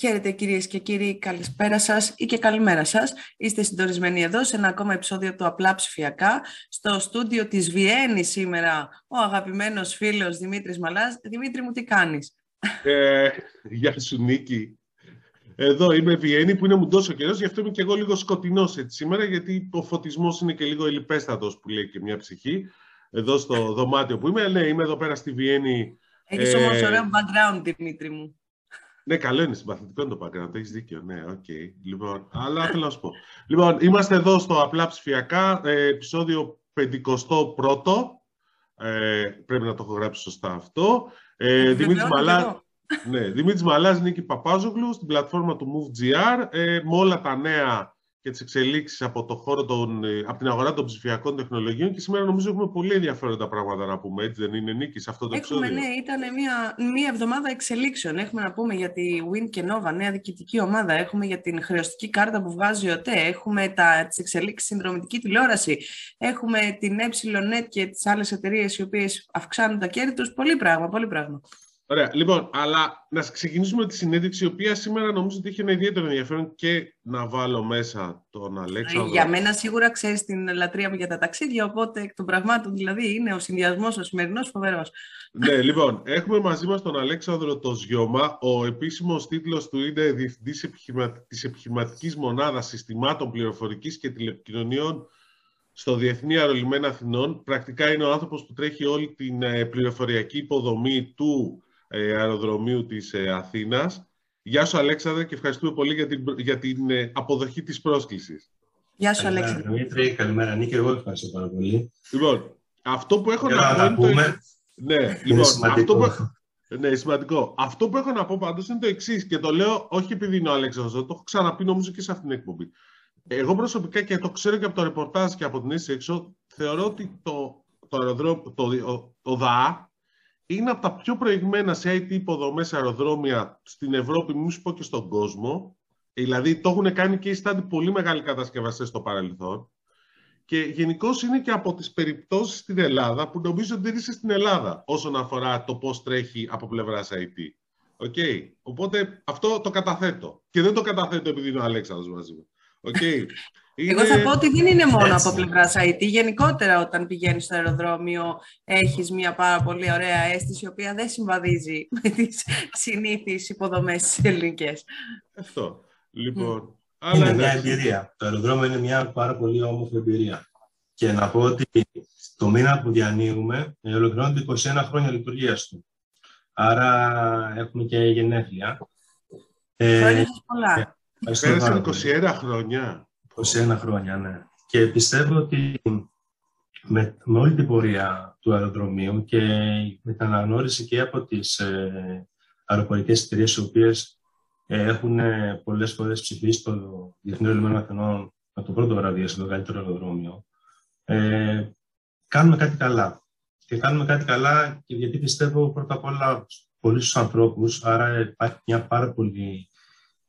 Χαίρετε κυρίες και κύριοι, καλησπέρα σας ή και καλημέρα σας. Είστε συντονισμένοι εδώ σε ένα ακόμα επεισόδιο του Απλά Ψηφιακά. Στο στούντιο της Βιέννη σήμερα ο αγαπημένος φίλος Δημήτρης Μαλάς. Δημήτρη μου, τι κάνεις; Ε, γεια σου Νίκη. Εδώ είμαι Βιέννη που είναι μου τόσο καιρός, γι' αυτό είμαι και εγώ λίγο σκοτεινός έτσι σήμερα, γιατί ο φωτισμός είναι και λίγο ελιπέστατος που λέει και μια ψυχή. Εδώ στο δωμάτιο που είμαι, ναι, είμαι εδώ πέρα στη Βιέννη. Έχεις ε... όμως ωραίο background, Δημήτρη μου. Ναι, καλό είναι, συμπαθητικό είναι το background, έχεις δίκιο. Ναι, ok. Okay. Λοιπόν, αλλά θέλω να σου πω. Λοιπόν, είμαστε εδώ στο Απλά Ψηφιακά, ε, επεισόδιο 51ο. Ε, πρέπει να το έχω γράψει σωστά αυτό. Ε, Δημήτρης Μαλάς, ναι, Δημήτρης Μαλάς, Νίκη Παπάζογλου, στην πλατφόρμα του MoveGR, ε, με όλα τα νέα και τις εξελίξεις από, το χώρο των, ε, από την αγορά των ψηφιακών τεχνολογιών και σήμερα νομίζω έχουμε πολύ ενδιαφέροντα πράγματα να πούμε, έτσι δεν είναι Νίκη σε αυτό το έχουμε, επεισόδιο; Ναι, ήταν μια, μια εβδομάδα εξελίξεων. Έχουμε να πούμε για τη Win και Nova, νέα διοικητική ομάδα. Έχουμε για την χρεωστική κάρτα που βγάζει ο ΤΕ. Έχουμε τις εξελίξεις συνδρομητική τηλεόραση. Έχουμε την EPSILONET και τις άλλες εταιρείες οι οποίες αυξάνουν τα κέρδη τους. Πολύ πράγμα, πολύ πράγμα. Ωραία. Λοιπόν, αλλά να ξεκινήσουμε τη συνέντευξη, η οποία σήμερα νομίζω ότι είχε ένα ιδιαίτερο ενδιαφέρον και να βάλω μέσα τον Αλέξανδρο. Για μένα σίγουρα ξέρεις την λατρεία μου για τα ταξίδια, οπότε εκ των πραγμάτων δηλαδή είναι ο συνδυασμός ο σημερινός φοβερός. Ναι, λοιπόν, έχουμε μαζί μας τον Αλέξανδρο το Ζιώμα. Ο επίσημος τίτλος του είναι Διευθυντής της Επιχειρηματικής Μονάδας Συστημάτων Πληροφορικής και Τηλεπικοινωνιών στο Διεθνή Αερολιμένα Αθηνών. Πρακτικά είναι ο άνθρωπος που τρέχει όλη την ε, πληροφοριακή υποδομή του ε, αεροδρομίου της ε, Αθήνας. Γεια σου Αλέξανδρε και ευχαριστούμε πολύ για την, για την ε, αποδοχή της πρόσκλησης. Γεια σου Αλέξανδρε. Δημήτρη, καλημέρα Νίκη, εγώ ευχαριστώ πάρα πολύ. Λοιπόν, αυτό που έχω να, να πω... Είναι... Ναι, λοιπόν, αυτό που... Ναι, σημαντικό. Αυτό που έχω να πω πάντως είναι το εξής και το λέω όχι επειδή είναι ο Αλέξανδρος, το έχω ξαναπεί νομίζω και σε αυτήν την εκπομπή. Εγώ προσωπικά και το ξέρω και από το ρεπορτάζ και από την αίσθηση έξω, θεωρώ ότι το, το, αεροδρόμιο, το, το, το ΔΑ είναι από τα πιο προηγμένα σε IT υποδομές αεροδρόμια στην Ευρώπη, μην σου πω και στον κόσμο. Δηλαδή, το έχουν κάνει και οι στάντι πολύ μεγάλοι κατασκευαστές στο παρελθόν. Και γενικώς είναι και από τις περιπτώσεις στην Ελλάδα που νομίζω ότι δεν είσαι στην Ελλάδα όσον αφορά το πώς τρέχει από πλευράς IT. Okay. Οπότε αυτό το καταθέτω. Και δεν το καταθέτω επειδή είναι ο Αλέξανδρος μαζί μου. Okay. Εγώ θα πω ότι δεν είναι μόνο από πλευράς IT. Γενικότερα, όταν πηγαίνεις στο αεροδρόμιο, έχεις μια πάρα πολύ ωραία αίσθηση, η οποία δεν συμβαδίζει με τις συνήθειε υποδομές της ελληνικές. Αυτό. Λοιπόν. Είναι μια εμπειρία. Το αεροδρόμιο είναι μια πάρα πολύ όμορφη εμπειρία. Και να πω ότι το μήνα που διανύουμε ολοκληρώνονται 21 χρόνια λειτουργίας του. Άρα έχουμε και γενέθλια. Χρόνια πολλά. Πέρασαν 21 χρόνια. 21 χρόνια, ναι. Και πιστεύω ότι με, με όλη την πορεία του αεροδρομίου και με την αναγνώριση και από τις ε, αεροπορικές εταιρείες οι οποίες ε, έχουν ε, πολλές φορές ψηφίσει το Διεθνή Ελληνικό Αθηνών με το πρώτο βραβείο στο μεγαλύτερο αεροδρόμιο, ε, κάνουμε κάτι καλά. Και κάνουμε κάτι καλά και γιατί πιστεύω πρώτα απ' όλα πολύ στους ανθρώπους, άρα υπάρχει μια πάρα πολύ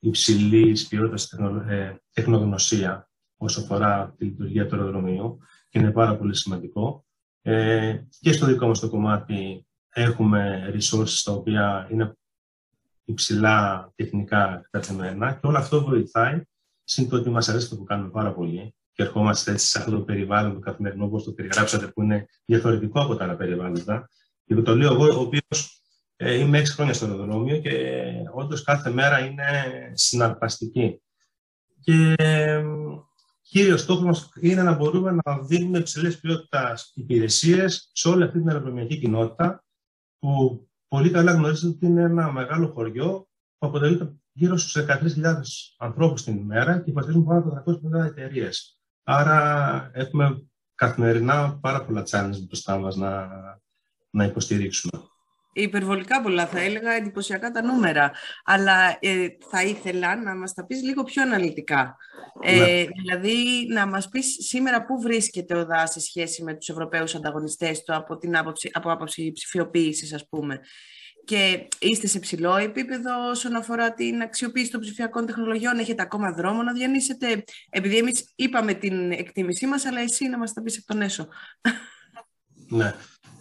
υψηλής ποιότητας ε, τεχνογνωσία όσο αφορά τη λειτουργία του αεροδρομίου και είναι πάρα πολύ σημαντικό. Ε, και στο δικό μας το κομμάτι έχουμε resources τα οποία είναι υψηλά τεχνικά εκτεθειμένα και όλο αυτό βοηθάει συν το ότι μας αρέσει το που κάνουμε πάρα πολύ και ερχόμαστε έτσι σε αυτό το περιβάλλον του καθημερινού όπως το περιγράψατε που είναι διαφορετικό από τα άλλα περιβάλλοντα και το λέω εγώ ο οποίος ε, είμαι έξι χρόνια στο αεροδρόμιο και όντως κάθε μέρα είναι συναρπαστική. Και κύριος στόχος μας είναι να μπορούμε να δίνουμε υψηλέ ποιότητας υπηρεσίες σε όλη αυτή την αεροδρομιακή κοινότητα, που πολύ καλά γνωρίζετε ότι είναι ένα μεγάλο χωριό που αποτελείται γύρω στους 13.000 ανθρώπους την ημέρα και υποστηρίζουν πάνω από 350 εταιρείες. Άρα έχουμε καθημερινά πάρα πολλά challenge μπροστά μας να, να υποστηρίξουμε υπερβολικά πολλά θα έλεγα, εντυπωσιακά τα νούμερα. Αλλά ε, θα ήθελα να μας τα πεις λίγο πιο αναλυτικά. Ε, ναι. Δηλαδή, να μας πεις σήμερα πού βρίσκεται ο ΔΑ σε σχέση με τους Ευρωπαίους ανταγωνιστές του από, την άποψη, από άποψη ψηφιοποίησης, ας πούμε. Και είστε σε ψηλό επίπεδο όσον αφορά την αξιοποίηση των ψηφιακών τεχνολογιών; Έχετε ακόμα δρόμο να διανύσετε; Επειδή εμείς είπαμε την εκτίμησή μας, αλλά εσύ να μας τα πεις εκ των έσω. Ναι.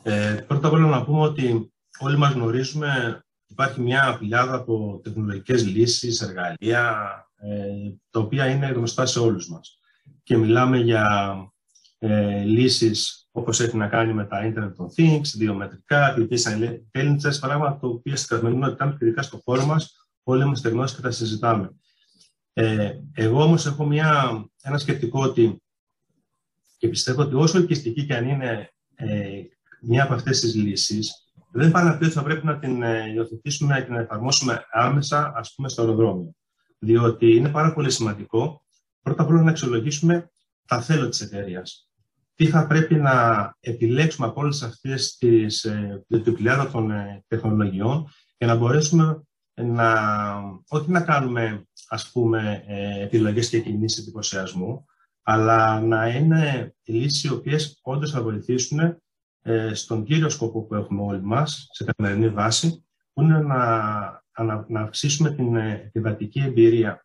Ε, πρώτα απ' όλα να πούμε ότι όλοι μας γνωρίζουμε υπάρχει μια πλειάδα από τεχνολογικές λύσεις, εργαλεία, ε, τα οποία είναι γνωστά σε όλους μας. Και μιλάμε για ε, λύσεις όπως έχει να κάνει με τα Internet of Things, βιομετρικά, artificial intelligence, πράγματα τα οποία στην καθημερινότητα, ειδικά στο χώρο μας, όλοι είμαστε γνώσεις και τα συζητάμε. Ε, εγώ όμως έχω μια, ένα σκεπτικό ότι και πιστεύω ότι όσο ελκυστική και αν είναι ε, μια από αυτές τις λύσεις, δεν πάνε ότι θα πρέπει να την ε, υιοθετήσουμε και την εφαρμόσουμε άμεσα, ας πούμε, στο αεροδρόμιο. Διότι είναι πάρα πολύ σημαντικό πρώτα απ' όλα να αξιολογήσουμε τα θέλω της εταιρείας. Τι θα πρέπει να επιλέξουμε από όλες αυτές τις ε, των ε, τεχνολογιών για να μπορέσουμε να, όχι να κάνουμε ας πούμε, ε, επιλογές και κινήσεις εντυπωσιασμού, αλλά να είναι λύσεις οι οποίες όντως θα βοηθήσουν ε, στον κύριο σκοπό που έχουμε όλοι μας, σε καθημερινή βάση, που είναι να, να, αυξήσουμε την επιβατική εμπειρία.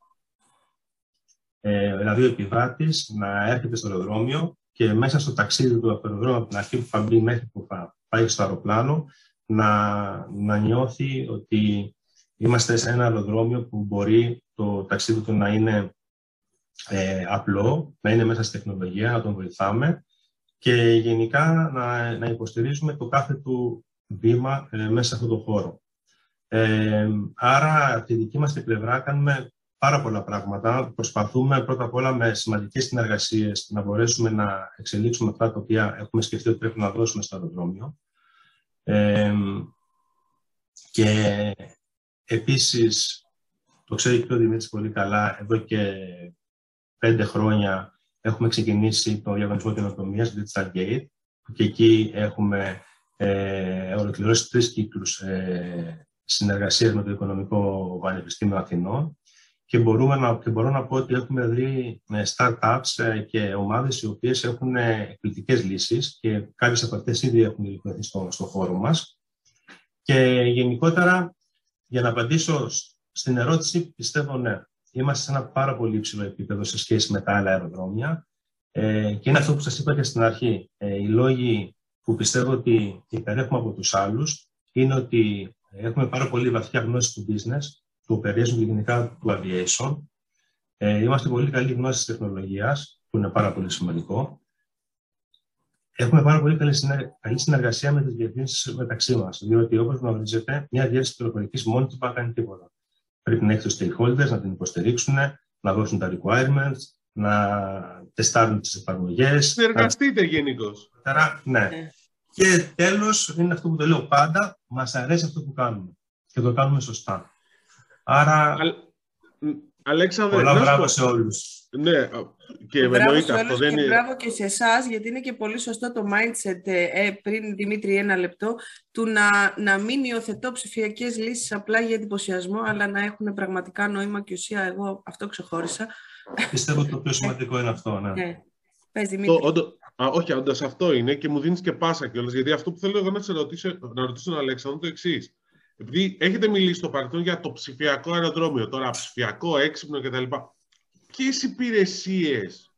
Ε, δηλαδή ο επιβάτης να έρχεται στο αεροδρόμιο και μέσα στο ταξίδι του από το αεροδρόμιο, από την αρχή που θα μπει μέχρι που θα πάει στο αεροπλάνο, να, να νιώθει ότι είμαστε σε ένα αεροδρόμιο που μπορεί το ταξίδι του να είναι ε, απλό, να είναι μέσα στη τεχνολογία, να τον βοηθάμε και γενικά να, να υποστηρίζουμε το κάθε του βήμα ε, μέσα σε αυτό το χώρο. Ε, άρα, από τη δική μας την πλευρά κάνουμε πάρα πολλά πράγματα. Προσπαθούμε πρώτα απ' όλα με σημαντικές συνεργασίες να μπορέσουμε να εξελίξουμε αυτά τα οποία έχουμε σκεφτεί ότι πρέπει να δώσουμε στο αεροδρόμιο. Ε, και επίσης, το ξέρει και ο Δημήτρης πολύ καλά, εδώ και πέντε χρόνια έχουμε ξεκινήσει το διαγωνισμό καινοτομίας, το Digital Gate, και εκεί έχουμε ε, ολοκληρώσει τρεις κύκλους ε, συνεργασίας με το Οικονομικό Πανεπιστήμιο Αθηνών και, μπορούμε να, και μπορώ να πω ότι έχουμε δει ε, startups ε, και ομάδες οι οποίες έχουν εκπληκτικές λύσεις και κάποιες από αυτές ήδη έχουν υλοποιηθεί στο, στο χώρο μας. Και γενικότερα, για να απαντήσω στην ερώτηση, πιστεύω ναι είμαστε σε ένα πάρα πολύ υψηλό επίπεδο σε σχέση με τα άλλα αεροδρόμια. Ε, και είναι αυτό που σας είπα και στην αρχή. Ε, οι λόγοι που πιστεύω ότι υπερέχουμε από τους άλλους είναι ότι έχουμε πάρα πολύ βαθιά γνώση του business, του operation και γενικά του aviation. Ε, είμαστε πολύ καλή γνώση της τεχνολογίας, που είναι πάρα πολύ σημαντικό. Έχουμε πάρα πολύ καλή, συνεργασία με τις διευθύνσεις μεταξύ μας. Διότι, όπως γνωρίζετε, μια διεύθυνση πληροφορικής μόνη του δεν κάνει τίποτα. Πρέπει να έχει τους stakeholders, να την υποστηρίξουν, να δώσουν τα requirements, να τεστάρουν τις εφαρμογές. Συνεργαστείτε να... γενικώ. Ναι. ναι. Και τέλος, είναι αυτό που το λέω πάντα, μας αρέσει αυτό που κάνουμε. Και το κάνουμε σωστά. Άρα. Αλέξανδρε, πολλά μπράβο σε όλους. Ναι, και εννοείται αυτό δεν είναι. Μπράβο και σε εσάς, γιατί είναι και πολύ σωστό το mindset, ε, ε, πριν Δημήτρη ένα λεπτό, του να, να μην υιοθετώ ψηφιακές λύσεις απλά για εντυπωσιασμό, αλλά να έχουν πραγματικά νόημα και ουσία. Εγώ αυτό ξεχώρισα. Πιστεύω ότι το πιο σημαντικό είναι αυτό. Ναι. ναι. Πες, Δημήτρη. Το, όντω, α, όχι, όντως αυτό είναι και μου δίνεις και πάσα κιόλας. Γιατί αυτό που θέλω εγώ να, σε ρωτήσω, να ρωτήσω τον Αλέξανδρο το εξής. Επειδή έχετε μιλήσει στο παρελθόν για το ψηφιακό αεροδρόμιο, τώρα ψηφιακό, έξυπνο κτλ. Ποιες υπηρεσίες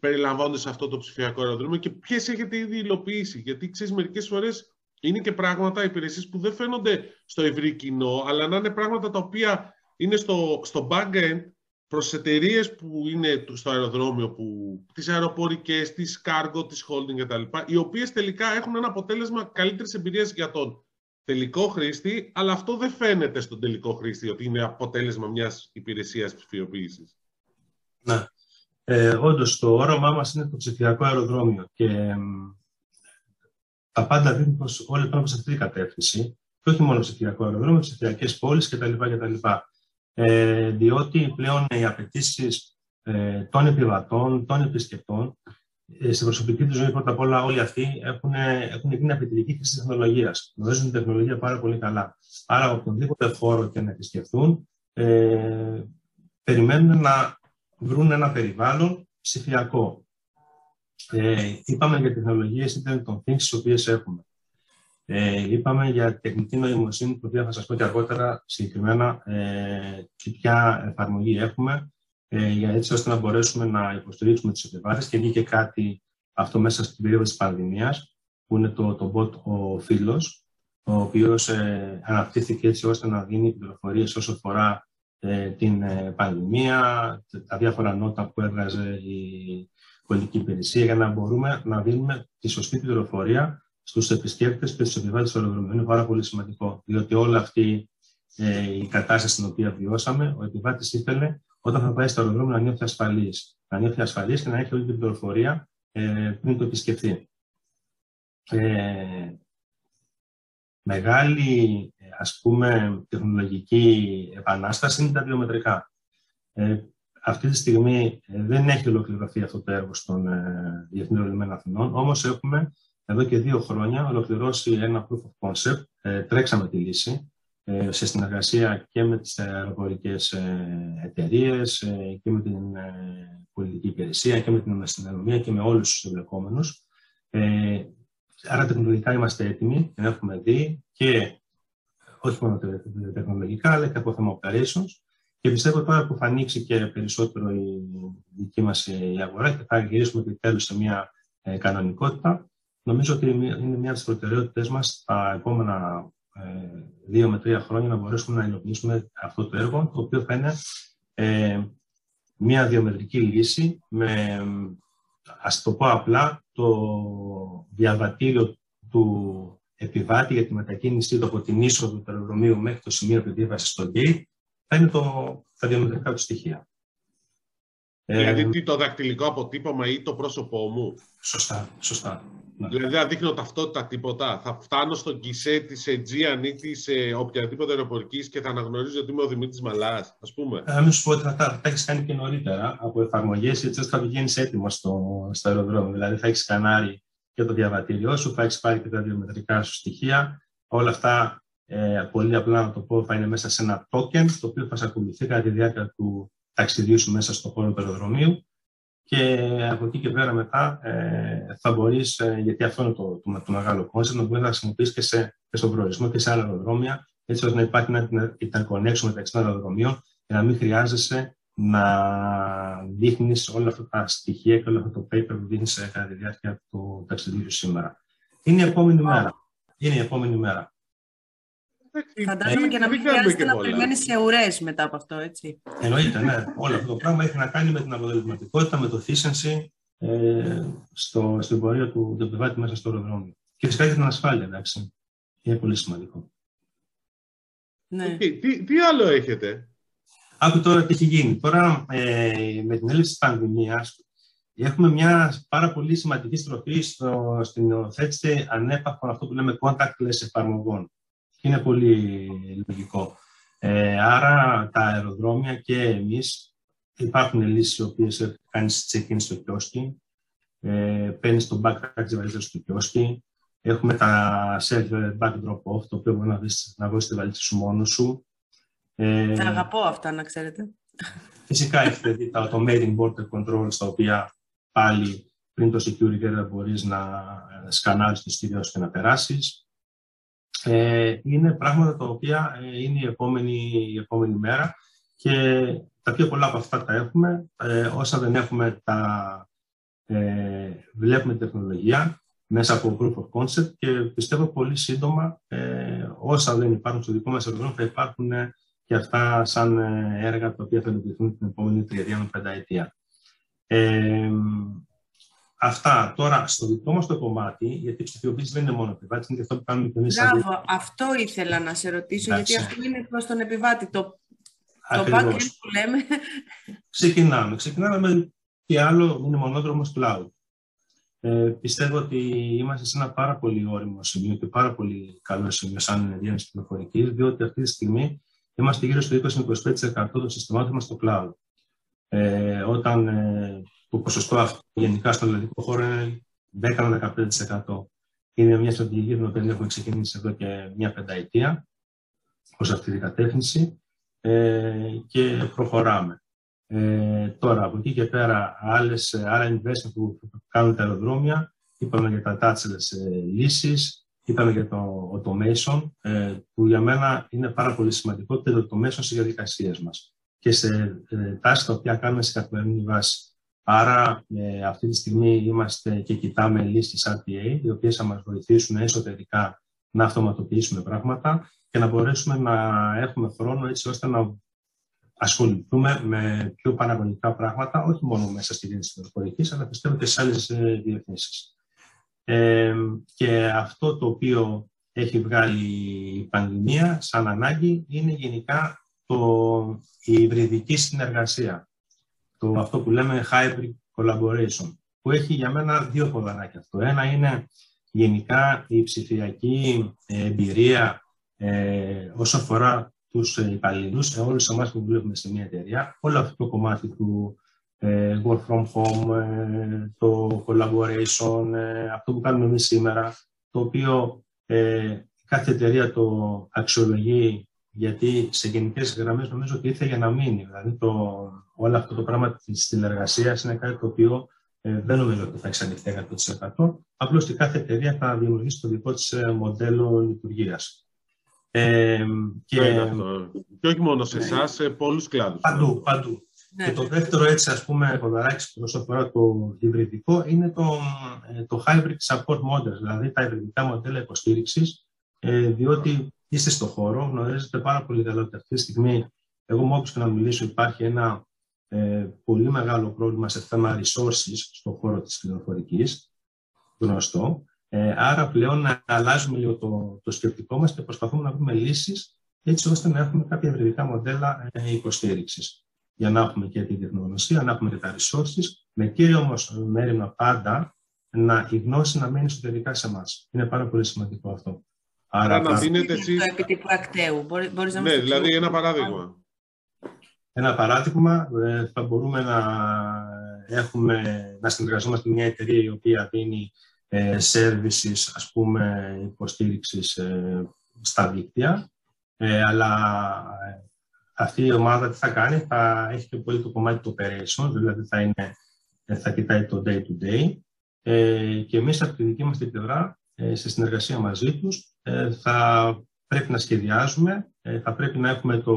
περιλαμβάνονται σε αυτό το ψηφιακό αεροδρόμιο και ποιες έχετε ήδη υλοποιήσει; Γιατί ξέρεις, μερικές φορές είναι και πράγματα, υπηρεσίες που δεν φαίνονται στο ευρύ κοινό, αλλά να είναι πράγματα τα οποία είναι στο, στο back-end προς εταιρείες που είναι στο αεροδρόμιο, που, τις αεροπορικές, τις cargo, τις holding κτλ. Οι οποίες τελικά έχουν ένα αποτέλεσμα καλύτερης εμπειρίας για τον τελικό χρήστη, αλλά αυτό δεν φαίνεται στον τελικό χρήστη ότι είναι αποτέλεσμα μιας υπηρεσίας ψηφιοποίησης. Ναι. Ε, Όντως, το όραμά μας είναι το ψηφιακό αεροδρόμιο και τα πάντα δείχνουν πως όλοι πάνε σε αυτή την κατεύθυνση. Και όχι μόνο ψηφιακό αεροδρόμιο, ψηφιακές πόλεις κτλ. κτλ. Ε, διότι πλέον οι απαιτήσεις ε, των επιβατών, των επισκεπτών, ε, στην προσωπική τους ζωή πρώτα απ' όλα όλοι αυτοί έχουν, έχουν γίνει απαιτητικοί χρήση τεχνολογίας. Γνωρίζουν την τεχνολογία πάρα πολύ καλά. Άρα, από οποιονδήποτε χώρο και να επισκεφθούν, ε, περιμένουν να βρουν ένα περιβάλλον ψηφιακό. Ε, είπαμε για τεχνολογίες Internet of Things, τις οποίες έχουμε. Ε, είπαμε για τεχνητή νοημοσύνη, που θα σας πω και αργότερα συγκεκριμένα ε, ποια εφαρμογή έχουμε, ε, για έτσι ώστε να μπορέσουμε να υποστηρίξουμε τις επιβάτες και βγήκε κάτι αυτό μέσα στην περίοδο της πανδημίας, που είναι το, το bot ο φίλος, ο οποίος ε, αναπτύχθηκε έτσι ώστε να δίνει πληροφορίες όσο αφορά ε, την ε, πανδημία, τα διάφορα νότα που έβγαζε η πολιτική υπηρεσία για να μπορούμε να δίνουμε τη σωστή πληροφορία στους επισκέπτες και στους επιβάτες του αεροδρομίου. Είναι πάρα πολύ σημαντικό, διότι όλη αυτή ε, η κατάσταση στην οποία βιώσαμε, ο επιβάτης ήθελε όταν θα πάει στο αεροδρόμιο να νιώθει ασφαλής. Να νιώθει ασφαλής και να έχει όλη την πληροφορία ε, πριν το επισκεφθεί. Ε, μεγάλη ας πούμε τεχνολογική επανάσταση είναι τα βιομετρικά. Ε, αυτή τη στιγμή ε, δεν έχει ολοκληρωθεί αυτό το έργο στον ε, Διεθνή Ολυμένο Αθηνών, όμως έχουμε εδώ και δύο χρόνια ολοκληρώσει ένα proof of concept, ε, τρέξαμε τη λύση, ε, σε συνεργασία και με τις αεροπορικές ε, εταιρείες ε, και με την πολιτική υπηρεσία και με την αστυνομία και με όλους τους εμπλεκόμενους. Άρα τεχνολογικά είμαστε έτοιμοι, την έχουμε δει και όχι μόνο τεχνολογικά, αλλά και από θέμα operations. Και πιστεύω τώρα που θα ανοίξει και περισσότερο η δική μας η αγορά και θα γυρίσουμε επιτέλους σε μια κανονικότητα, νομίζω ότι είναι μια από τις προτεραιότητες μας τα επόμενα δύο με τρία χρόνια να μπορέσουμε να υλοποιήσουμε αυτό το έργο, το οποίο θα είναι ε, μια διαμετρική λύση με, ας το πω απλά, το διαβατήριο του επιβάτη για τη μετακίνησή του από την είσοδο του αεροδρομίου μέχρι το σημείο επιβίβασης στο gate θα είναι το, τα διαμετρικά του στοιχεία. Δηλαδή τι, το δακτυλικό αποτύπωμα ή το πρόσωπό μου; Σωστά, σωστά. Ναι. Δηλαδή δεν δείχνω ταυτότητα τίποτα. Θα φτάνω στο κισέ της Aegean ή της ε, οποιαδήποτε αεροπορικής και θα αναγνωρίζω ότι είμαι ο Δημήτρης Μαλάς, ας πούμε. Να μην σου πω ότι θα τα έχεις κάνει και νωρίτερα από εφαρμογές, έτσι ώστε θα βγαίνεις έτοιμο στο, στο αεροδρόμιο. Δηλαδή θα έχεις σκανάρει και το διαβατήριό σου, θα έχεις πάρει και τα βιομετρικά σου στοιχεία. Όλα αυτά ε, πολύ απλά να το πω θα είναι μέσα σε ένα token το οποίο θα σε ακολουθεί κατά τη διάρκεια του ταξιδιού σου μέσα στο χώρο του αεροδρομίου και από εκεί και πέρα μετά ε, θα μπορείς, ε, γιατί αυτό είναι το, το, το μεγάλο concept, να μπορείς να χρησιμοποιήσεις και, σε, και στον προορισμό και σε άλλα αεροδρόμια, έτσι ώστε να υπάρχει ένα interconnection μεταξύ των αεροδρομίων και να μην χρειάζεσαι να δείχνεις όλα αυτά τα στοιχεία και όλο αυτό το paper που δίνεις κατά τη διάρκεια του ταξιδιού σήμερα. Είναι η επόμενη μέρα. Είναι η επόμενη μέρα. Φαντάζομαι και να μην χρειάζεται να περιμένεις σε ουρές μετά από αυτό, έτσι. Εννοείται, ναι. Όλο αυτό το πράγμα έχει να κάνει με την αποτελεσματικότητα, με το efficiency ε, στο, στην πορεία του, του επιβάτη μέσα στο αεροδρόμιο. Και φυσικά και την ασφάλεια, εντάξει. Είναι πολύ σημαντικό. Ναι. Okay. Τι, τι άλλο έχετε; Άκου τώρα τι έχει γίνει. Τώρα ε, με την έλλειψη της πανδημίας έχουμε μια πάρα πολύ σημαντική στροφή στο, στην υιοθέτηση ανέπαφων αυτό που λέμε contactless εφαρμογών είναι πολύ λογικό. Ε, άρα τα αεροδρόμια και εμείς υπάρχουν λύσεις οι οποίες κάνεις check-in στο κιόσκι, ε, παίρνεις το backpack της βαλίτσας στο κιόσκι, έχουμε τα self-back drop-off, το οποίο μπορεί να βρεις, να βρεις τη βαλίτσα σου μόνος σου. Ε, τα αγαπώ αυτά, να ξέρετε. Φυσικά έχετε δει τα automating border controls, τα οποία πάλι πριν το security μπορείς να σκανάρεις το στήριο και να περάσεις ε, είναι πράγματα τα οποία ε, είναι η επόμενη, η επόμενη μέρα και τα πιο πολλά από αυτά τα έχουμε. Ε, όσα δεν έχουμε, τα ε, βλέπουμε τεχνολογία μέσα από proof of concept και πιστεύω πολύ σύντομα ε, όσα δεν υπάρχουν στο δικό μας αεροδρόμιο θα υπάρχουν και αυτά σαν έργα τα οποία θα ενεργηθούν την επόμενη τριετία με πενταετία. Ε, Αυτά τώρα στο δικό μας το κομμάτι, γιατί η ψηφιοποίηση δεν είναι μόνο επιβάτης, είναι και αυτό που κάνουμε και εμείς. Μπράβο, αυτό ήθελα να σε ρωτήσω, γιατί αυτό είναι προς τον επιβάτη. Το, το backend που λέμε. Ξεκινάμε. Ξεκινάμε με τι άλλο είναι μονόδρομος cloud. Ε, πιστεύω ότι είμαστε σε ένα πάρα πολύ όριμο σημείο και πάρα πολύ καλό σημείο σαν διεύθυνση πληροφορικής, διότι αυτή τη στιγμή είμαστε γύρω στο 20-25% των συστημάτων μας στο cloud. Ε, όταν ε, το ποσοστό αυτό γενικά στο ελληνικό χώρο είναι 10-15%. Είναι μια στρατηγική την οποία έχουμε ξεκινήσει εδώ και μια πενταετία προς αυτή την κατεύθυνση ε, και προχωράμε. Ε, τώρα, από εκεί και πέρα, άλλες, άλλα investment που κάνουν τα αεροδρόμια, είπαμε για τα touchless ε, λύσεις, είπαμε για το automation, ε, που για μένα είναι πάρα πολύ σημαντικό το automation στις διαδικασίες μας και σε ε, τάσεις τα οποία κάνουμε σε καθημερινή βάση. Άρα ε, αυτή τη στιγμή είμαστε και κοιτάμε λύσεις RPA, οι οποίες θα μας βοηθήσουν εσωτερικά να αυτοματοποιήσουμε πράγματα και να μπορέσουμε να έχουμε χρόνο έτσι ώστε να ασχοληθούμε με πιο παραγωγικά πράγματα, όχι μόνο μέσα στη διεύθυνση πληροφορική, αλλά πιστεύω και σε άλλες διευθύνσει. Ε, και αυτό το οποίο έχει βγάλει η πανδημία σαν ανάγκη είναι γενικά το, η υβριδική συνεργασία. Το, αυτό που λέμε hybrid collaboration, που έχει για μένα δύο ποδαράκια αυτό. Ένα είναι γενικά η ψηφιακή εμπειρία ε, όσο αφορά τους υπαλλήλους, όλους εμάς που δουλεύουμε σε μια εταιρεία, όλο αυτό το κομμάτι του ε, work from home, ε, το collaboration, ε, αυτό που κάνουμε εμείς σήμερα, το οποίο κάθε εταιρεία το αξιολογεί γιατί σε γενικές γραμμές νομίζω ότι ήρθε για να μείνει. Δηλαδή το, όλο αυτό το πράγμα της συνεργασίας είναι κάτι το οποίο δεν νομίζω ότι θα εξαλειφθεί 100%. Απλώς ότι κάθε εταιρεία θα δημιουργήσει το δικό της μοντέλο λειτουργίας. Ε, και... και όχι μόνο σε εσάς, σε πολλούς κλάδους. Παντού, παντού. Ναι. Και το δεύτερο έτσι ας πούμε ποδαράκι όσο αφορά το υβριδικό είναι το, ε, το hybrid support model, δηλαδή τα υβριδικά μοντέλα υποστήριξης, ε, διότι είστε στο χώρο, γνωρίζετε πάρα πολύ καλά ότι αυτή τη στιγμή, εγώ μου και να μιλήσω, υπάρχει ένα ε, πολύ μεγάλο πρόβλημα σε θέμα resources στον χώρο της πληροφορικής, γνωστό. Ε, άρα πλέον να αλλάζουμε λίγο το, το σκεπτικό μας και προσπαθούμε να βρούμε λύσεις έτσι ώστε να έχουμε κάποια ευρυδικά μοντέλα ε, υποστήριξης για να έχουμε και τη τεχνογνωσία, να έχουμε και τα resources, με κύριο όμως μέρημα πάντα να η γνώση να μένει εσωτερικά σε εμάς. Είναι πάρα πολύ σημαντικό αυτό. Άρα, να δίνετε εσείς... Το επιτύπου ακτέου. Μπορεί, να ναι, δηλαδή ένα παράδειγμα. Ένα παράδειγμα, ε, θα μπορούμε να, έχουμε, να συνεργαζόμαστε με μια εταιρεία η οποία δίνει ε, services, ας πούμε, υποστήριξης ε, στα δίκτυα, ε, αλλά αυτή η ομάδα τι θα κάνει, θα έχει και πολύ το κομμάτι του operation, δηλαδή θα, είναι, θα κοιτάει το day to day ε, και εμείς από τη δική μας την πλευρά, ε, σε συνεργασία μαζί τους, ε, θα πρέπει να σχεδιάζουμε, ε, θα πρέπει να έχουμε το,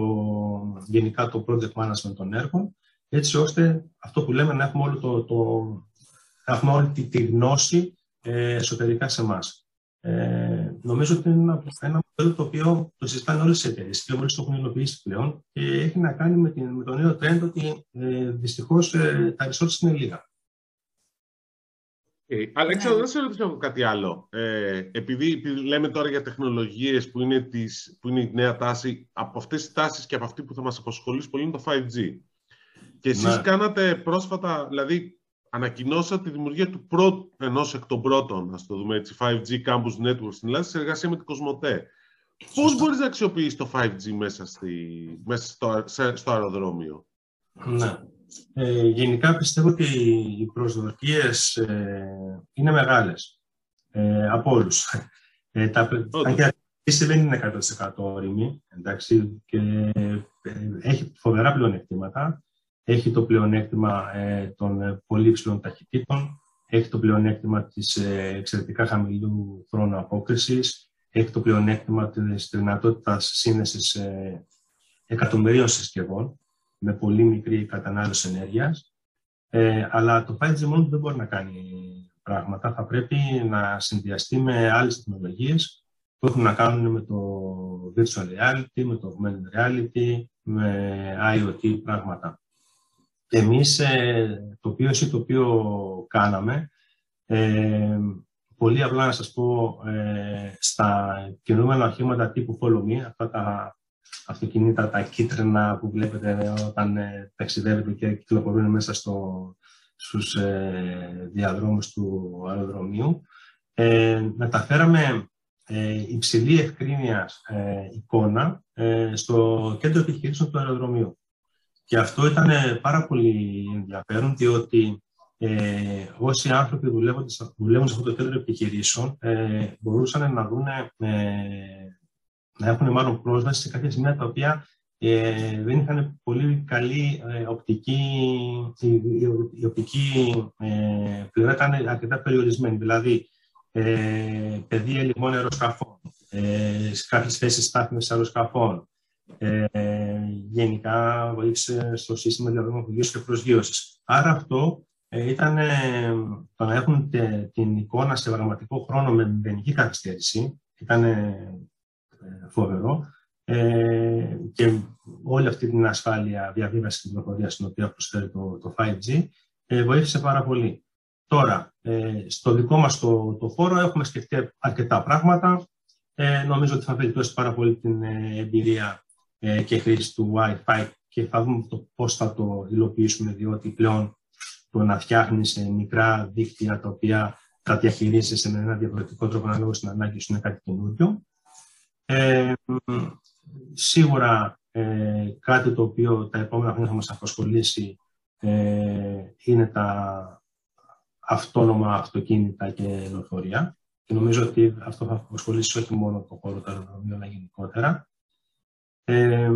γενικά το project management των έργων, έτσι ώστε αυτό που λέμε να έχουμε, όλο το, το, έχουμε όλη τη, τη γνώση ε, εσωτερικά σε εμάς. Ε, νομίζω ότι είναι ένα, ένα μοντέλο το οποίο το συζητάνε όλες τις εταιρείες και όλες το έχουν υλοποιήσει πλέον και έχει να κάνει με, την, με το νέο trend ότι ε, δυστυχώς ε, τα resources είναι λίγα. Okay. Αλέξανδρο, δεν σε ρωτήσω κάτι άλλο. Ε, επειδή, επειδή, λέμε τώρα για τεχνολογίες που είναι, τις, που είναι η νέα τάση, από αυτές τις τάσεις και από αυτή που θα μας απασχολήσει πολύ είναι το 5G. Και εσείς ναι. κάνατε πρόσφατα, δηλαδή ανακοινώσατε τη δημιουργία του πρώτου, ενός εκ των πρώτων, ας το δούμε έτσι, 5G Campus Network στην Ελλάδα, σε εργασία με την Κοσμοτέ. Πώς μπορείς να αξιοποιήσεις το 5G μέσα, στη, μέσα στο, στο αεροδρόμιο; Ναι. Ε, γενικά πιστεύω ότι οι προσδοκίες ε, είναι μεγάλες ε, από όλους. Ε, τα, αν δεν είναι 100% όρημη, εντάξει, και ε, έχει φοβερά πλεονεκτήματα έχει το πλεονέκτημα ε, των ε, πολύ υψηλών ταχυτήτων, έχει το πλεονέκτημα της ε, εξαιρετικά χαμηλού χρόνου απόκρισης, έχει το πλεονέκτημα της δυνατότητας σύνδεσης ε, εκατομμυρίων συσκευών με πολύ μικρή κατανάλωση ενέργειας. Ε, αλλά το 5G μόνο δεν μπορεί να κάνει πράγματα. Θα πρέπει να συνδυαστεί με άλλες τεχνολογίες που έχουν να κάνουν με το virtual reality, με το augmented reality, με IoT πράγματα. Εμείς ε, το οποίο εσύ το οποίο κάναμε, ε, πολύ απλά να σας πω, ε, στα κινούμενα οχήματα τύπου Follow Me, αυτά τα αυτοκινήτα, τα κίτρινα που βλέπετε όταν ε, ταξιδεύετε και κυκλοφορούν μέσα στο, στους ε, διαδρόμους του αεροδρομίου, ε, μεταφέραμε ε, υψηλή ευκρίνεια εικόνα στο κέντρο επιχειρήσεων του αεροδρομίου. Και αυτό ήταν πάρα πολύ ενδιαφέρον, διότι ε, όσοι άνθρωποι δουλεύουν σε αυτό το κέντρο επιχειρήσεων ε, μπορούσαν να δουν, ε, να έχουν μάλλον πρόσβαση σε κάποια σημεία τα οποία ε, δεν είχαν πολύ καλή ε, οπτική, η, η, οπτική ε, πλευρά ήταν αρκετά περιορισμένη. Δηλαδή, ε, παιδεία λιμών αεροσκαφών, ε, σε κάποιες θέσεις στάθμες αεροσκαφών, ε, γενικά βοήθησε στο σύστημα διαδρομολογίας και προσγείωσης. Άρα αυτό ε, ήταν το να έχουν την εικόνα σε πραγματικό χρόνο με μηδενική καθυστέρηση, ήταν φοβερό. Ε, και όλη αυτή την ασφάλεια διαβίβασης και πληροφορίας στην οποία προσφέρει το, το 5G ε, βοήθησε πάρα πολύ. Τώρα, ε, στο δικό μας το, το χώρο έχουμε σκεφτεί αρκετά πράγματα. Ε, νομίζω ότι θα βελτιώσει πάρα πολύ την ε, εμπειρία ε, και χρήση του Wi-Fi και θα δούμε το πώς θα το υλοποιήσουμε, διότι πλέον το να φτιάχνεις μικρά δίκτυα τα οποία τα διαχειρίζεσαι με ένα διαφορετικό τρόπο ανάλογα στην ανάγκη σου είναι κάτι καινούριο. Ε, σίγουρα ε, κάτι το οποίο τα επόμενα χρόνια θα μας απασχολήσει ε, είναι τα αυτόνομα αυτοκίνητα και λεωφορεία. Και νομίζω ότι αυτό θα απασχολήσει όχι μόνο το χώρο του αεροδρομίου, αλλά γενικότερα. Ε,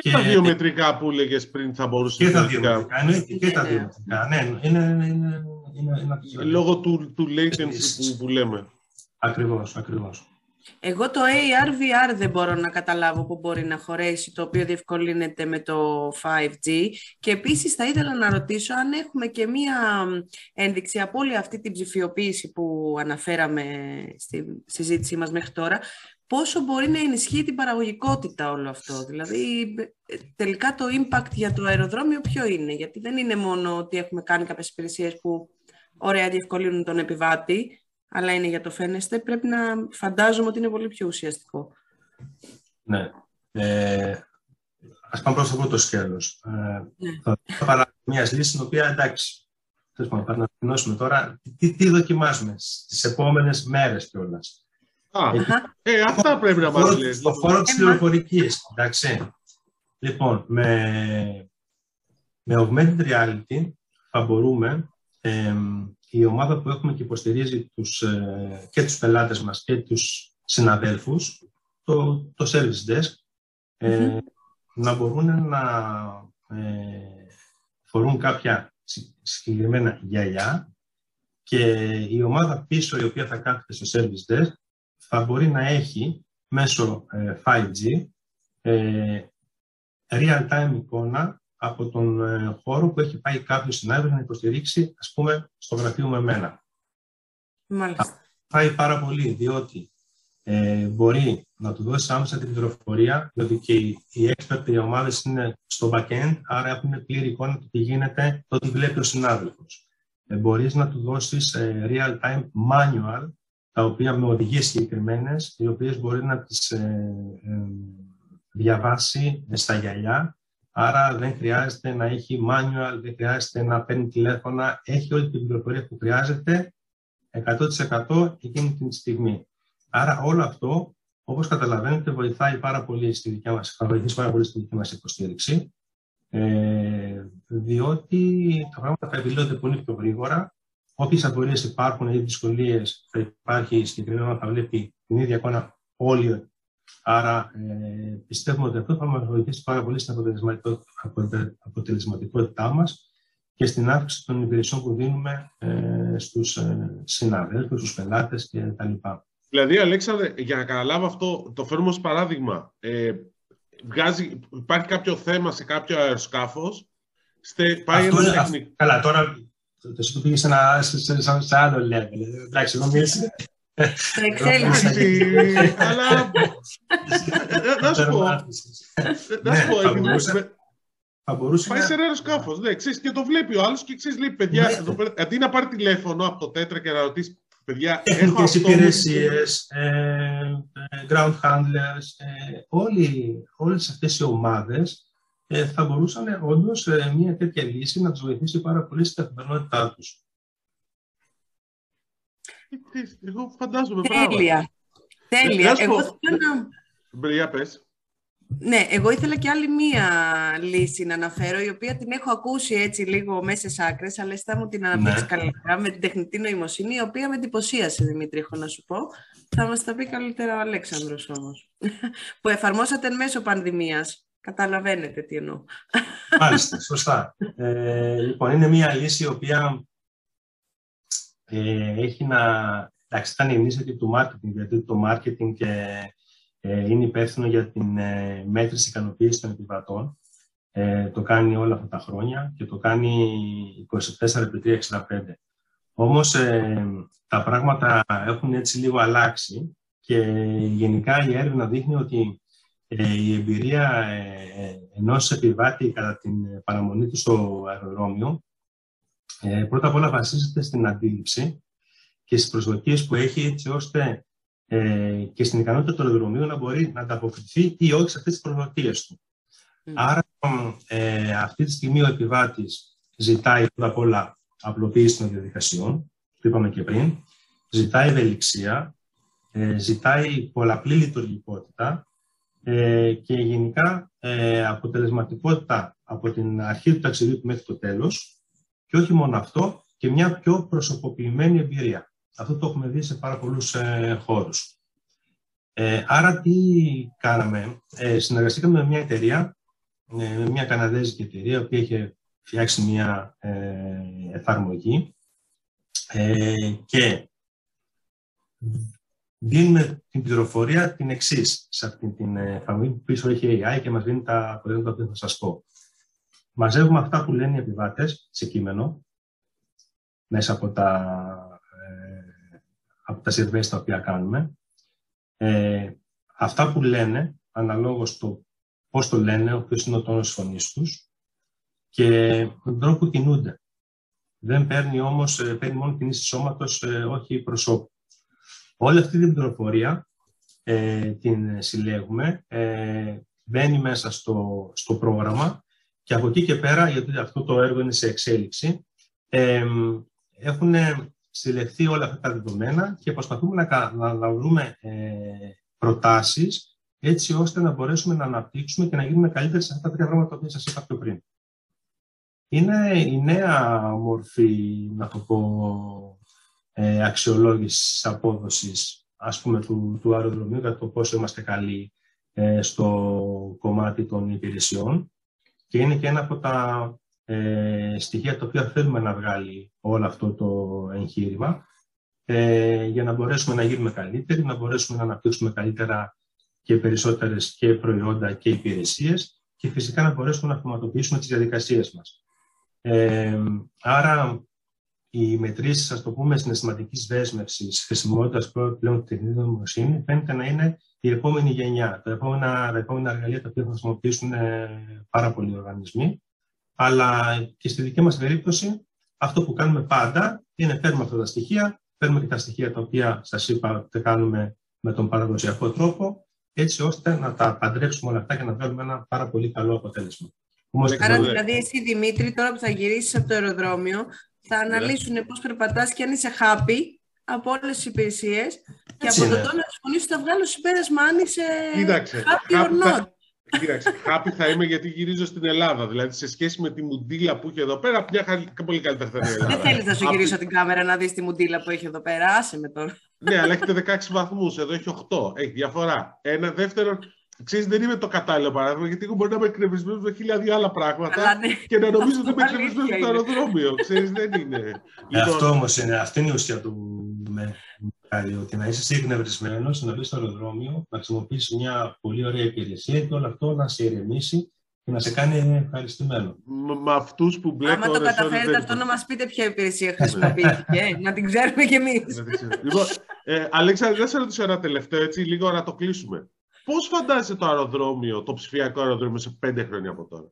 και, τα βιομετρικά που έλεγες πριν θα μπορούσε να τα βιομετρικά, ναι, και τα βιομετρικά. Ναι, είναι, είναι, είναι, είναι, Λόγω του, του latency που, που λέμε. Ακριβώς, ακριβώς. Εγώ το AR-VR δεν μπορώ να καταλάβω που μπορεί να χωρέσει, το οποίο διευκολύνεται με το 5G. Και επίσης θα ήθελα να ρωτήσω αν έχουμε και μία ένδειξη από όλη αυτή την ψηφιοποίηση που αναφέραμε στη συζήτησή μας μέχρι τώρα, πόσο μπορεί να ενισχύει την παραγωγικότητα όλο αυτό. Δηλαδή, τελικά το impact για το αεροδρόμιο ποιο είναι, γιατί δεν είναι μόνο ότι έχουμε κάνει κάποιες υπηρεσίες που ωραία διευκολύνουν τον επιβάτη, αλλά είναι για το φαίνεστε, πρέπει να φαντάζομαι ότι είναι πολύ πιο ουσιαστικό. Ναι. Ε, ας πάμε προς αυτό το σκέλος. Ε, ναι. Θα παρά μια λύση, την οποία εντάξει, θες να ανακοινώσουμε τώρα, τι, τι δοκιμάζουμε στις επόμενες μέρες κιόλας; Α, ε, αυτά πρέπει να μας λες. Στο χώρο της πληροφορικής, εντάξει. Λοιπόν, με, με augmented reality θα μπορούμε ε, η ομάδα που έχουμε και υποστηρίζει τους, ε, και τους πελάτες μας και τους συναδέλφους, το, το Service Desk, ε, να μπορούν να ε, φορούν κάποια συγκεκριμένα γυαλιά και η ομάδα πίσω η οποία θα κάθεται στο Service Desk θα μπορεί να έχει μέσω 5G real-time εικόνα από τον ε, χώρο που έχει πάει κάποιος συνάδελφος να υποστηρίξει, ας πούμε, στο γραφείο με εμένα. Μάλιστα. Πάει πάρα πολύ, διότι ε, μπορεί να του δώσει άμεσα την πληροφορία, διότι και οι, οι expert, οι ομάδες είναι στο back-end, άρα έχουν πλήρη εικόνα του τι γίνεται, το τι βλέπει ο συνάδελφος. Ε, μπορείς να του δώσεις ε, real-time manual, τα οποία με οδηγίες συγκεκριμένες, οι οποίες μπορεί να τις ε, ε, διαβάσει στα γυαλιά Άρα δεν χρειάζεται να έχει manual, δεν χρειάζεται να παίρνει τηλέφωνα. Έχει όλη την πληροφορία που χρειάζεται 100% εκείνη την στιγμή. Άρα όλο αυτό, όπως καταλαβαίνετε, βοηθάει πάρα πολύ στη δικιά μας, θα βοηθήσει πάρα πολύ στη δική μας υποστήριξη, ε, διότι τα πράγματα θα επιλύονται πολύ πιο γρήγορα. Όποιες απορίες υπάρχουν ή δυσκολίες θα υπάρχει συγκεκριμένα, θα βλέπει την ίδια εικόνα όλοι Άρα ε, πιστεύουμε ότι αυτό θα μας βοηθήσει πάρα πολύ στην αποτελεσματικότητά μας και στην αύξηση των υπηρεσιών που δίνουμε ε, στους ε, συναδέλφους, στους πελάτες κτλ. Δηλαδή, Αλέξανδρε, για να καταλάβω αυτό, το φέρουμε ως παράδειγμα. Ε, βγάζει, υπάρχει κάποιο θέμα σε κάποιο αεροσκάφος, στε, πάει αυτό, ένα τεχνικό... Καλά, τώρα το, το, πήγε σε, ένα, σε, σε, σε, σε άλλο level. Εντάξει, εγώ εξέλιξη. Αλλά. Να σου πω. Να σου πω. Θα μπορούσε. Πάει σε ένα αεροσκάφο. Ναι, και το βλέπει ο άλλος και ξέρεις, λέει παιδιά, ναι. αντί να πάρει τηλέφωνο από το τέτρα και να ρωτήσει παιδιά. Τεχνικέ υπηρεσίες, ε, ground handlers, ε, όλες αυτές οι ομάδες ε, θα μπορούσαν όντως μια τέτοια λύση να τους βοηθήσει πάρα πολύ στην καθημερινότητά τους. Εγώ φαντάζομαι Τέλεια. Τέλεια. Εγώ θέλω να... πες. Ναι, εγώ ήθελα και άλλη μία λύση να αναφέρω, η οποία την έχω ακούσει έτσι λίγο μέσα σε άκρες, αλλά θα μου την αναπτύξεις ναι. καλύτερα με την τεχνητή νοημοσύνη, η οποία με εντυπωσίασε, Δημήτρη, έχω να σου πω. Θα μας τα πει καλύτερα ο Αλέξανδρος όμως, που εφαρμόσατε μέσω πανδημίας. Καταλαβαίνετε τι εννοώ. Μάλιστα, σωστά. Ε, λοιπόν, είναι μία λύση η οποία ε, έχει να... Εντάξει, ήταν η του marketing, γιατί το marketing ε, είναι υπεύθυνο για την ε, μέτρηση ικανοποίησης των επιβατών. Ε, το κάνει όλα αυτά τα χρόνια και το κάνει 24 365. Όμως ε, τα πράγματα έχουν έτσι λίγο αλλάξει και γενικά η έρευνα δείχνει ότι ε, η εμπειρία ε, ενός επιβάτη κατά την παραμονή του στο αεροδρόμιο ε, πρώτα απ' όλα βασίζεται στην αντίληψη και στις προσδοκίες που έχει έτσι ώστε ε, και στην ικανότητα του αεροδρομίου να μπορεί να ανταποκριθεί ή όχι σε αυτές τις προσδοκίες του. Άρα ε, αυτή τη στιγμή ο επιβάτης ζητάει πρώτα απ' όλα απλοποίηση των διαδικασιών, το είπαμε και πριν, ζητάει ευελιξία, ε, ζητάει πολλαπλή λειτουργικότητα ε, και γενικά ε, αποτελεσματικότητα από την αρχή του ταξιδιού μέχρι το τέλος και όχι μόνο αυτό, και μια πιο προσωποποιημένη εμπειρία. Αυτό το έχουμε δει σε πάρα πολλούς ε, χώρους. Ε, άρα τι κάναμε, ε, συνεργαστήκαμε με μια εταιρεία, με μια καναδέζικη εταιρεία, που είχε φτιάξει μια εφαρμογή και δίνουμε την πληροφορία την εξής σε αυτή την εφαρμογή που πίσω έχει AI και μας δίνει τα αποτελέσματα που θα σας πω. Μαζεύουμε αυτά που λένε οι επιβάτες σε κείμενο, μέσα από τα, ε, από τα surveys τα οποία κάνουμε. Ε, αυτά που λένε, αναλόγως το πώς το λένε, ο ποιος είναι ο τόνος φωνής τους και τον τρόπο που κινούνται. Δεν παίρνει όμως, ε, παίρνει μόνο κινήσεις σώματος, ε, όχι προσώπου. Όλη αυτή την πληροφορία ε, την συλλέγουμε, ε, μπαίνει μέσα στο, στο πρόγραμμα και από εκεί και πέρα, γιατί αυτό το έργο είναι σε εξέλιξη, ε, έχουν συλλεχθεί όλα αυτά τα δεδομένα και προσπαθούμε να, να, να βρούμε ε, προτάσεις έτσι ώστε να μπορέσουμε να αναπτύξουμε και να γίνουμε καλύτεροι σε αυτά τα τρία πράγματα που σας είπα πιο πριν. Είναι η νέα μορφή, να το πω, ε, αξιολόγησης απόδοσης ας πούμε, του, του αεροδρομίου για το πόσο είμαστε καλοί ε, στο κομμάτι των υπηρεσιών και είναι και ένα από τα ε, στοιχεία τα οποία θέλουμε να βγάλει όλο αυτό το εγχείρημα ε, για να μπορέσουμε να γίνουμε καλύτεροι, να μπορέσουμε να αναπτύξουμε καλύτερα και περισσότερες και προϊόντα και υπηρεσίες και φυσικά να μπορέσουμε να αυτοματοποιήσουμε τις διαδικασίες μας. Ε, άρα οι μετρήσεις, ας το πούμε, συναισθηματικής δέσμευσης, χρησιμότητας πλέον τεχνητή νοημοσύνης, φαίνεται να είναι η επόμενη γενιά, τα επόμενα, τα επόμενα εργαλεία τα οποία θα χρησιμοποιήσουν ε, πάρα πολλοί οργανισμοί. Αλλά και στη δική μας περίπτωση, αυτό που κάνουμε πάντα είναι παίρνουμε αυτά τα στοιχεία, παίρνουμε και τα στοιχεία τα οποία σας είπα ότι κάνουμε με τον παραδοσιακό τρόπο, έτσι ώστε να τα παντρέψουμε όλα αυτά και να βγάλουμε ένα πάρα πολύ καλό αποτέλεσμα. Άρα, δηλαδή, εσύ Δημήτρη, τώρα που θα γυρίσεις από το αεροδρόμιο, θα ναι. αναλύσουν πώς περπατάς και αν είσαι happy από όλες τις υπηρεσίες. Και από τον τόνο της φωνής θα βγάλω συμπέρασμα αν είσαι Κοίταξε, happy or not. Κοίταξε, happy θα είμαι γιατί γυρίζω στην Ελλάδα. Δηλαδή, σε σχέση με τη μουντίλα που έχει εδώ πέρα, μια πολύ καλύτερα θα είναι η Ελλάδα. Δεν θέλεις να σου γυρίσω την κάμερα να δεις τη μουντίλα που έχει εδώ πέρα. Άσε με τώρα. ναι, αλλά έχετε 16 βαθμούς. Εδώ έχει 8. Έχει διαφορά. Ένα δεύτερο, Ξέρεις, δεν είμαι το κατάλληλο παράδειγμα, γιατί εγώ μπορεί να είμαι εκνευρισμένος με χίλια άλλα πράγματα ναι. και να νομίζω ότι είμαι εκνευρισμένος στο αεροδρόμιο. Ξέρεις, δεν είναι. Ε, λοιπόν... Αυτό όμως είναι, αυτή είναι η ουσία του με ότι να είσαι εκνευρισμένος, να μπεις στο αεροδρόμιο, να χρησιμοποιήσει μια πολύ ωραία υπηρεσία και όλο αυτό να σε ηρεμήσει και να σε κάνει ευχαριστημένο. Με αυτούς που μπλέκουν. Άμα το καταφέρετε αυτό, να μας πείτε ποια υπηρεσία χρησιμοποιήθηκε, να την ξέρουμε κι εμείς. λοιπόν, ε, Αλέξανδρα, δεν σε ρωτήσω ένα τελευταίο, έτσι, λίγο να το κλείσουμε. Πώς φαντάζεσαι το αεροδρόμιο, το ψηφιακό αεροδρόμιο σε πέντε χρόνια από τώρα;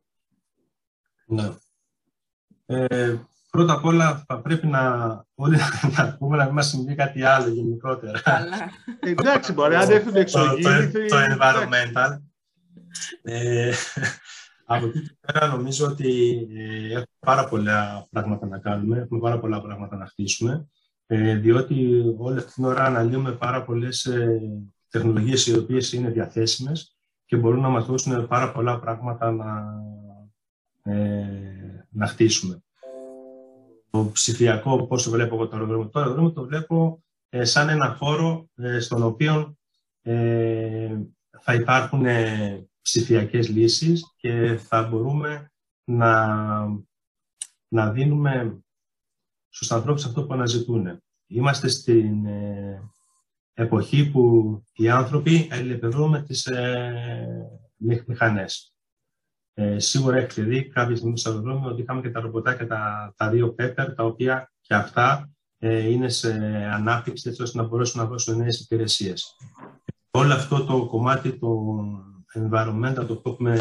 Ναι. Ε, πρώτα απ' όλα θα πρέπει να, όλοι να πούμε να μην μας συμβεί κάτι άλλο γενικότερα. Ε, εντάξει, μπορεί, αν έρθουν εξωγήινοι... Το, το, environmental. Ε, από εκεί και πέρα νομίζω ότι ε, έχουμε πάρα πολλά πράγματα να κάνουμε, έχουμε πάρα πολλά πράγματα να χτίσουμε, ε, διότι όλη αυτή την ώρα αναλύουμε πάρα πολλές ε, τεχνολογίες οι οποίες είναι διαθέσιμες και μπορούν να μας δώσουν πάρα πολλά πράγματα να, ε, να χτίσουμε. Το ψηφιακό, πώς το βλέπω εγώ το αεροδρόμιο, το αεροδρόμιο το βλέπω ε, σαν ένα χώρο ε, στον οποίο ε, θα υπάρχουν ψηφιακές λύσεις και θα μπορούμε να, να δίνουμε στους ανθρώπους αυτό που αναζητούν. Είμαστε στην, εποχή που οι άνθρωποι αλληλεπιδρούν με τις ε, μηχανές. Ε, σίγουρα έχετε δει κάποια στιγμή στο αεροδρόμιο ότι είχαμε και τα ρομποτάκια, τα, τα δύο πέπερ, τα οποία και αυτά ε, είναι σε ανάπτυξη έτσι ώστε να μπορέσουν να δώσουν νέες υπηρεσίες. όλο αυτό το κομμάτι το environmental, το οποίο έχουμε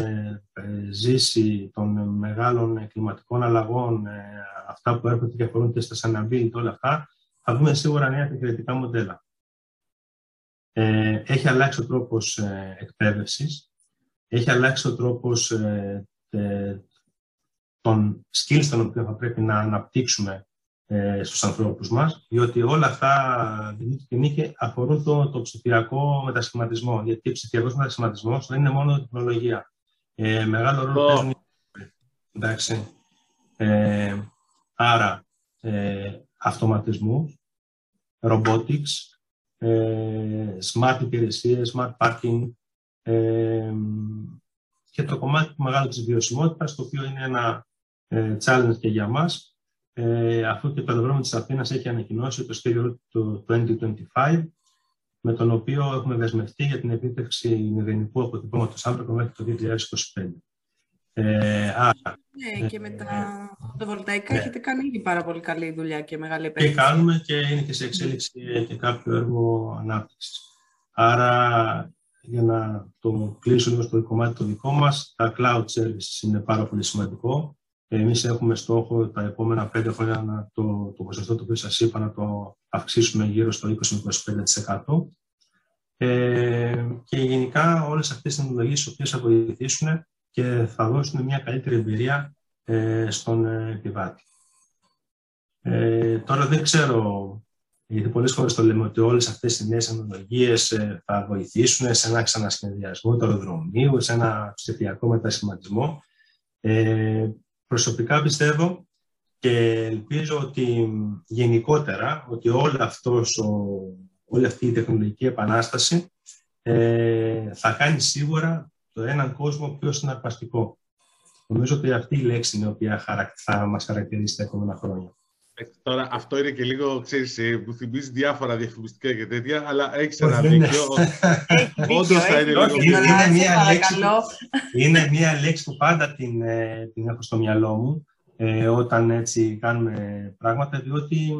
ε, ζήσει των μεγάλων κλιματικών αλλαγών, ε, αυτά που έρχονται και αφορούν και στα sustainability, όλα αυτά, θα δούμε σίγουρα νέα επικριτικά μοντέλα. Ε, έχει αλλάξει ο τρόπος ε, εκπαίδευσης, έχει αλλάξει ο τρόπος ε, των skills των οποίων θα πρέπει να αναπτύξουμε ε, στους ανθρώπους μας, διότι όλα αυτά και αφορούν το, το ψηφιακό μετασχηματισμό, γιατί ο ψηφιακός μετασχηματισμός δεν είναι μόνο τεχνολογία. Ε, μεγάλο ρόλο παίζουν Εντάξει. Ε, άρα, ε, αυτοματισμού, robotics, ε, smart υπηρεσίες, smart parking ε, και το κομμάτι του μεγάλου της βιωσιμότητας, το οποίο είναι ένα ε, challenge και για μας, ε, αφού και το αεροδρόμιο της Αθήνας έχει ανακοινώσει το σχέδιο του 2025, με τον οποίο έχουμε δεσμευτεί για την επίτευξη μηδενικού αποτυπώματος άνθρακα μέχρι το 2025. Ε, άρα, ναι, και με τα φωτοβολταϊκά ναι. έχετε κάνει ήδη πάρα πολύ καλή δουλειά και μεγάλη επένδυση. Και κάνουμε και είναι και σε εξέλιξη και κάποιο έργο ανάπτυξης. Άρα, για να το κλείσω λίγο στο κομμάτι το δικό μας, τα cloud services είναι πάρα πολύ σημαντικό. Εμείς έχουμε στόχο τα επόμενα πέντε χρόνια να το, το ποσοστό το οποίο σας είπα να το αυξήσουμε γύρω στο 20-25%. Ε, και γενικά όλες αυτές οι τεχνολογίες οι οποίες θα βοηθήσουν και θα δώσουν μια καλύτερη εμπειρία ε, στον ε, επιβάτη. Ε, τώρα δεν ξέρω, γιατί πολλές φορές το λέμε ότι όλες αυτές οι νέες τεχνολογίες ε, θα βοηθήσουν σε ένα ξανασχεδιασμό του αεροδρομίου, σε ένα ψηφιακό μετασχηματισμό. Ε, προσωπικά πιστεύω και ελπίζω ότι γενικότερα ότι όλο αυτός ο, όλη αυτή η τεχνολογική επανάσταση ε, θα κάνει σίγουρα το έναν κόσμο πιο συναρπαστικό. Νομίζω ότι αυτή η λέξη είναι η οποία θα μας χαρακτηρίσει τα επόμενα χρόνια. Ε, τώρα αυτό είναι και λίγο, ξέρεις, ε, που θυμίζει διάφορα διαφημιστικά και τέτοια, αλλά έχεις ένα δίκιο. Όντως θα είναι λίγο... Είναι μια, λέξη, είναι μια λέξη που πάντα την, ε, την έχω στο μυαλό μου ε, όταν έτσι κάνουμε πράγματα, διότι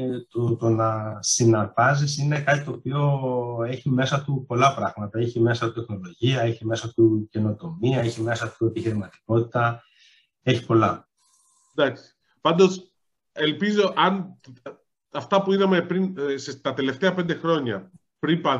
ε, το, το να συναρπάζεις είναι κάτι το οποίο έχει μέσα του πολλά πράγματα. Έχει μέσα του τεχνολογία, έχει μέσα του καινοτομία, έχει μέσα του επιχειρηματικότητα, έχει πολλά. Εντάξει. Πάντως, ελπίζω αν αυτά που είδαμε πριν, ε, σε, τα τελευταία πέντε χρόνια, πριν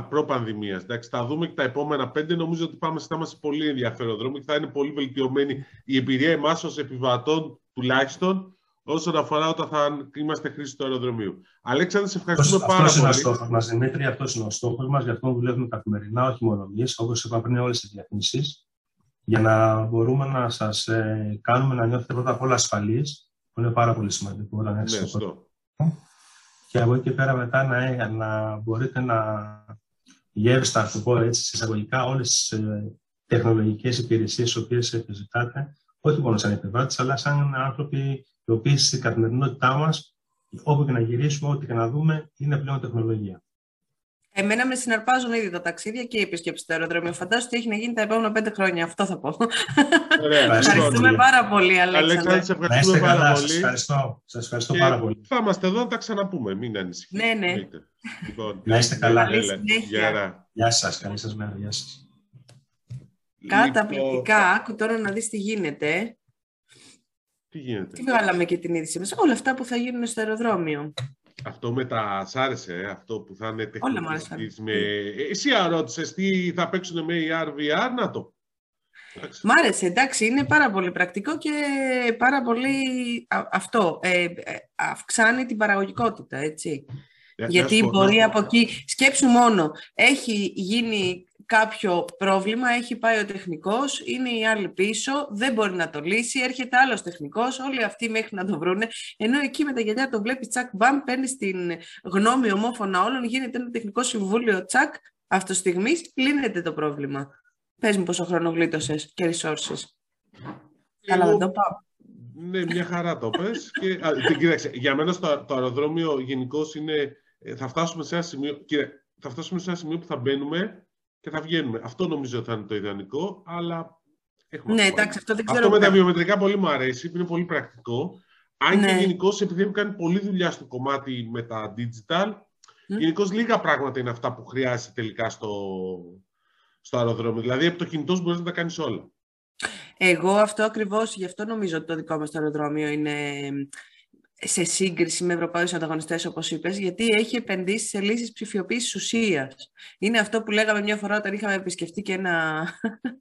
προ-πανδημίας. Θα δούμε και τα επόμενα πέντε. Νομίζω ότι πάμε θα είμαστε πολύ ενδιαφέρον δρόμο και θα είναι πολύ βελτιωμένη η εμπειρία εμάς ως επιβατών τουλάχιστον όσον αφορά όταν θα είμαστε χρήση του αεροδρομίου. Αλέξανδρε, σε ευχαριστούμε πάρα πολύ. Αυτός είναι ο στόχος μας, Δημήτρη. Αυτός είναι ο στόχος μας. Γι' αυτό δουλεύουμε καθημερινά, όχι μόνο εμείς, όπως είπα πριν, όλες τις διαφημίσει, για να μπορούμε να σας ε, κάνουμε να νιώθετε πρώτα απ' όλα ασφαλείς, που είναι πάρα πολύ σημαντικό όταν έχετε ναι, Και από εκεί και πέρα μετά να, να μπορείτε να γεύσετε, να το πω έτσι, εισαγωγικά, όλες τις ε, τεχνολογικές υπηρεσίες τι οποίες επιζητάτε όχι μόνο σαν επιβάτε, αλλά σαν άνθρωποι οι οποίοι στην καθημερινότητά μας, όπου και να γυρίσουμε, ό,τι και να δούμε, είναι πλέον τεχνολογία. Εμένα με συναρπάζουν ήδη τα ταξίδια και η επίσκεψη στο αεροδρόμιο. Φαντάζομαι ότι έχει να γίνει τα επόμενα πέντε χρόνια. Αυτό θα πω. Ωραία, ευχαριστούμε πάρα πολύ, Αλέξανδρε. σε ευχαριστούμε πάρα πολύ. ευχαριστώ, σας ευχαριστώ πάρα πολύ. Θα είμαστε εδώ να τα ξαναπούμε, μην ανησυχείτε. Ναι, ναι. Λοιπόν, να είστε καλά. Γεια σας, καλή σας μέρα. Γεια σας. Καταπληκτικά. Λοιπόν... Άκου τώρα να δεις τι γίνεται. Τι γίνεται; Τι βγάλαμε και την είδηση μας. Όλα αυτά που θα γίνουν στο αεροδρόμιο. Αυτό με τα σ' άρεσε, ε; αυτό που θα είναι τεχνολογική. Με... Εσύ ρώτησε τι θα παίξουν με AR, VR, να το. Μ' άρεσε, εντάξει, είναι πάρα πολύ πρακτικό και πάρα πολύ αυτό, ε, ε, αυξάνει την παραγωγικότητα, έτσι. Γιατί μπορεί από εκεί, σκέψου μόνο, έχει γίνει κάποιο πρόβλημα, έχει πάει ο τεχνικός, είναι η άλλη πίσω, δεν μπορεί να το λύσει, έρχεται άλλος τεχνικός, όλοι αυτοί μέχρι να το βρούνε, ενώ εκεί με τα γυαλιά το βλέπει τσακ μπαμ, παίρνει την γνώμη ομόφωνα όλων, γίνεται ένα τεχνικό συμβούλιο τσακ, αυτό στιγμή λύνεται το πρόβλημα. Πες μου πόσο χρόνο γλίτωσες και resources. Καλά, δεν το πάω. Ναι, μια χαρά το πες. και, α, κοίταξε, για μένα στο, το αεροδρόμιο γενικώς είναι, ε, θα φτάσουμε σε ένα σημείο, κύριε, θα φτάσουμε σε ένα σημείο που θα μπαίνουμε και θα βγαίνουμε. Αυτό νομίζω θα είναι το ιδανικό, αλλά έχουμε Ναι, εντάξει, αυτό δεν ξέρω. Αυτό με τα βιομετρικά πολύ μου αρέσει, είναι πολύ πρακτικό. Αν ναι. και γενικώ επειδή έχω κάνει πολλή δουλειά στο κομμάτι με τα digital, Γενικώ λίγα πράγματα είναι αυτά που χρειάζεται τελικά στο, στο αεροδρόμιο. Δηλαδή, από το κινητό μπορείς να τα κάνεις όλα. Εγώ αυτό ακριβώς, γι' αυτό νομίζω ότι το δικό μας το αεροδρόμιο είναι σε σύγκριση με ευρωπαίους ανταγωνιστές, όπως είπες, γιατί έχει επενδύσει σε λύσεις ψηφιοποίησης ουσίας. Είναι αυτό που λέγαμε μια φορά όταν είχαμε επισκεφτεί και ένα...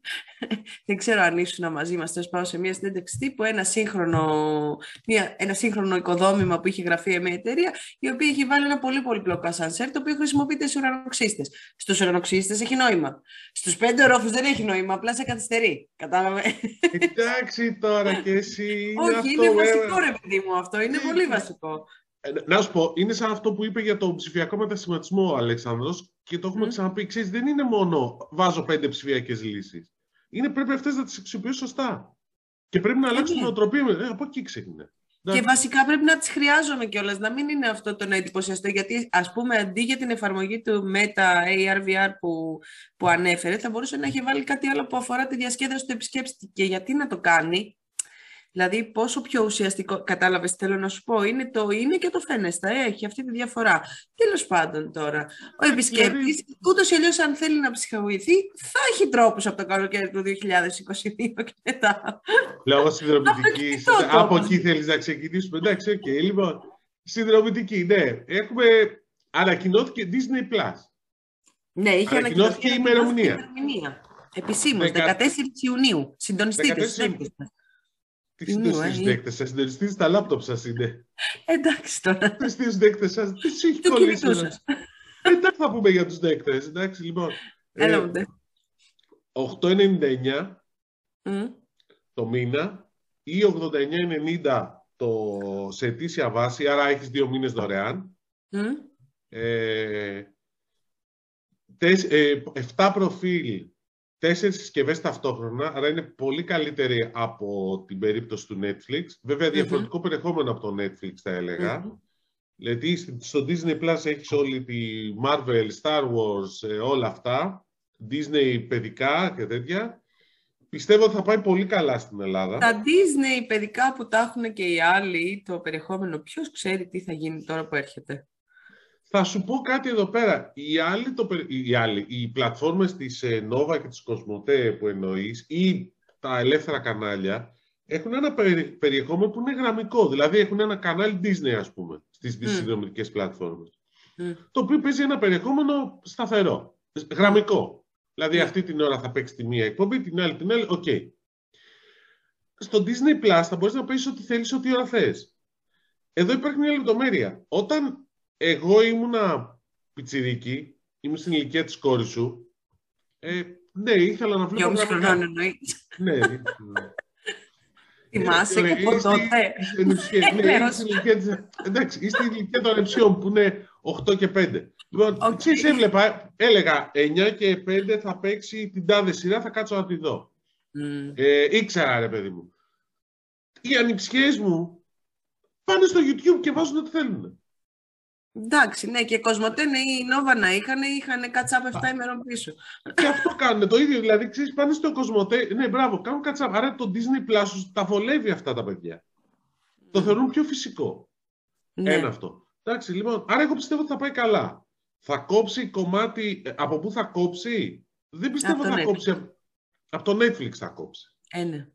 δεν ξέρω αν ήσουν μαζί μας, θέλω πάω σε μια συνέντευξη τύπου, ένα σύγχρονο, μια, ένα σύγχρονο οικοδόμημα που είχε γραφεί μια εταιρεία, η οποία έχει βάλει ένα πολύ πολύπλοκο ασανσέρ, το οποίο χρησιμοποιείται σε ουρανοξύστες. Στους ουρανοξύστες έχει νόημα. Στους πέντε ορόφους δεν έχει νόημα, απλά σε καθυστερεί. Κατάλαβε; Εντάξει τώρα και εσύ. Όχι, είναι βασικό ρε παιδί μου αυτό. Είναι πολύ βασικό. Ε, να σου πω, είναι σαν αυτό που είπε για το ψηφιακό μετασχηματισμό ο Αλέξανδρος και το έχουμε mm. ξαναπεί. Ξέρεις, δεν είναι μόνο βάζω πέντε ψηφιακές λύσεις. Είναι πρέπει αυτές να τις αξιοποιήσω σωστά. Και πρέπει να ε, αλλάξουν την ναι. νοοτροπία. Ε, από εκεί ξεκινάει. Και βασικά πρέπει να τις χρειάζομαι κιόλας, να μην είναι αυτό το να εντυπωσιαστώ. Γιατί, ας πούμε, αντί για την εφαρμογή του Meta AR VR που, που ανέφερε, θα μπορούσε να έχει βάλει κάτι άλλο που αφορά τη διασκέδαση του επισκέψτη. Και γιατί να το κάνει, Δηλαδή, πόσο πιο ουσιαστικό, κατάλαβες τι θέλω να σου πω, είναι το είναι και το φαίνεσθαι, ε, έχει αυτή τη διαφορά. Τέλος πάντων τώρα, ο επισκέπτης, δηλαδή... ούτως ή αλλιώς, αν θέλει να ψυχαγωγηθεί, θα έχει τρόπους από το καλοκαίρι του 2022 και μετά. Λόγω συνδρομητική. από εκεί θέλεις να ξεκινήσουμε. Εντάξει, ok. Okay. Λοιπόν, συνδρομητική, ναι. Έχουμε. Ανακοινώθηκε Disney Plus. Ναι, είχε ανακοινώθηκε η ημερομηνία. Επισήμως, 14 Ιουνίου. Συντονιστείτε. Τι συντονιστεί στου δέκτες σας, συντονιστεί στα λάπτοπ σας είναι. Εντάξει τώρα. Συντονιστεί στου δέκτες σας, τι σου έχει κολλήσει. Εντάξει, θα πούμε για τους δέκτες. Εντάξει, λοιπόν. Έλα, ε, 8,99 mm. το μήνα ή 89,90 το, σε ετήσια βάση, άρα έχεις δύο μήνες δωρεάν. Mm. Ε, 7 προφίλ τέσσερις συσκευές ταυτόχρονα, άρα είναι πολύ καλύτερη από την περίπτωση του Netflix. Βέβαια, περιεχόμενο από το Netflix, θα έλεγα. Δηλαδή, στο Disney Plus έχεις όλη τη Marvel, Star Wars, ε, όλα αυτά. Disney παιδικά και τέτοια. Πιστεύω ότι θα πάει πολύ καλά στην Ελλάδα. Τα Disney παιδικά που τα έχουν και οι άλλοι, το περιεχόμενο, ποιος ξέρει τι θα γίνει τώρα που έρχεται. Θα σου πω κάτι εδώ πέρα. Οι, άλλοι, το, οι, άλλοι, οι πλατφόρμες της ε, Nova και της Cosmote που εννοείς ή τα ελεύθερα κανάλια έχουν ένα περιεχόμενο που είναι γραμμικό. Δηλαδή έχουν ένα κανάλι Disney ας πούμε στις mm. συνδρομητικές πλατφόρμες. Το οποίο παίζει ένα περιεχόμενο σταθερό, γραμμικό. Δηλαδή αυτή την ώρα θα παίξει τη μία εκπομπή, την άλλη την άλλη, ok. Okay. Στο Disney Plus θα μπορείς να παίξεις ό,τι θέλεις, ό,τι ώρα θες. Εδώ υπάρχει μια λεπτομέρεια. Όταν εγώ ήμουνα πιτσιρίκι, ήμουν στην ηλικία της κόρης σου. Ε, ναι, ήθελα να βλέπω... Δυόμιση χρονών εννοείς. Ναι. ναι. Θυμάσαι και από τότε. Εντάξει, είστε στην ηλικία των εψιών που είναι 8 και 5. Λοιπόν, okay. έβλεπα, έλεγα 9 και 5 θα παίξει την τάδε σειρά, θα κάτσω να τη δω. Mm. Ε, ήξερα ρε παιδί μου. Οι ανιψιές μου πάνε στο YouTube και βάζουν ό,τι θέλουν. Εντάξει, ναι, και Κοσμοτέ, ναι, η Νόβα να είχαν, είχαν κατσάπ 7 ημερών πίσω. Και αυτό κάνουν το ίδιο. Δηλαδή, ξέρεις, πάνε στο Κοσμοτέ. Ναι, μπράβο, κάνουν κατσάπ. Άρα το Disney Plus τα βολεύει αυτά τα παιδιά. Το θεωρούν πιο φυσικό. Ναι. Ένα αυτό. Εντάξει, λοιπόν, άρα εγώ πιστεύω ότι θα πάει καλά. Θα κόψει κομμάτι. Ε, από πού θα κόψει, Δεν πιστεύω ότι θα κόψει. Από το Netflix θα κόψει. Ε, ναι.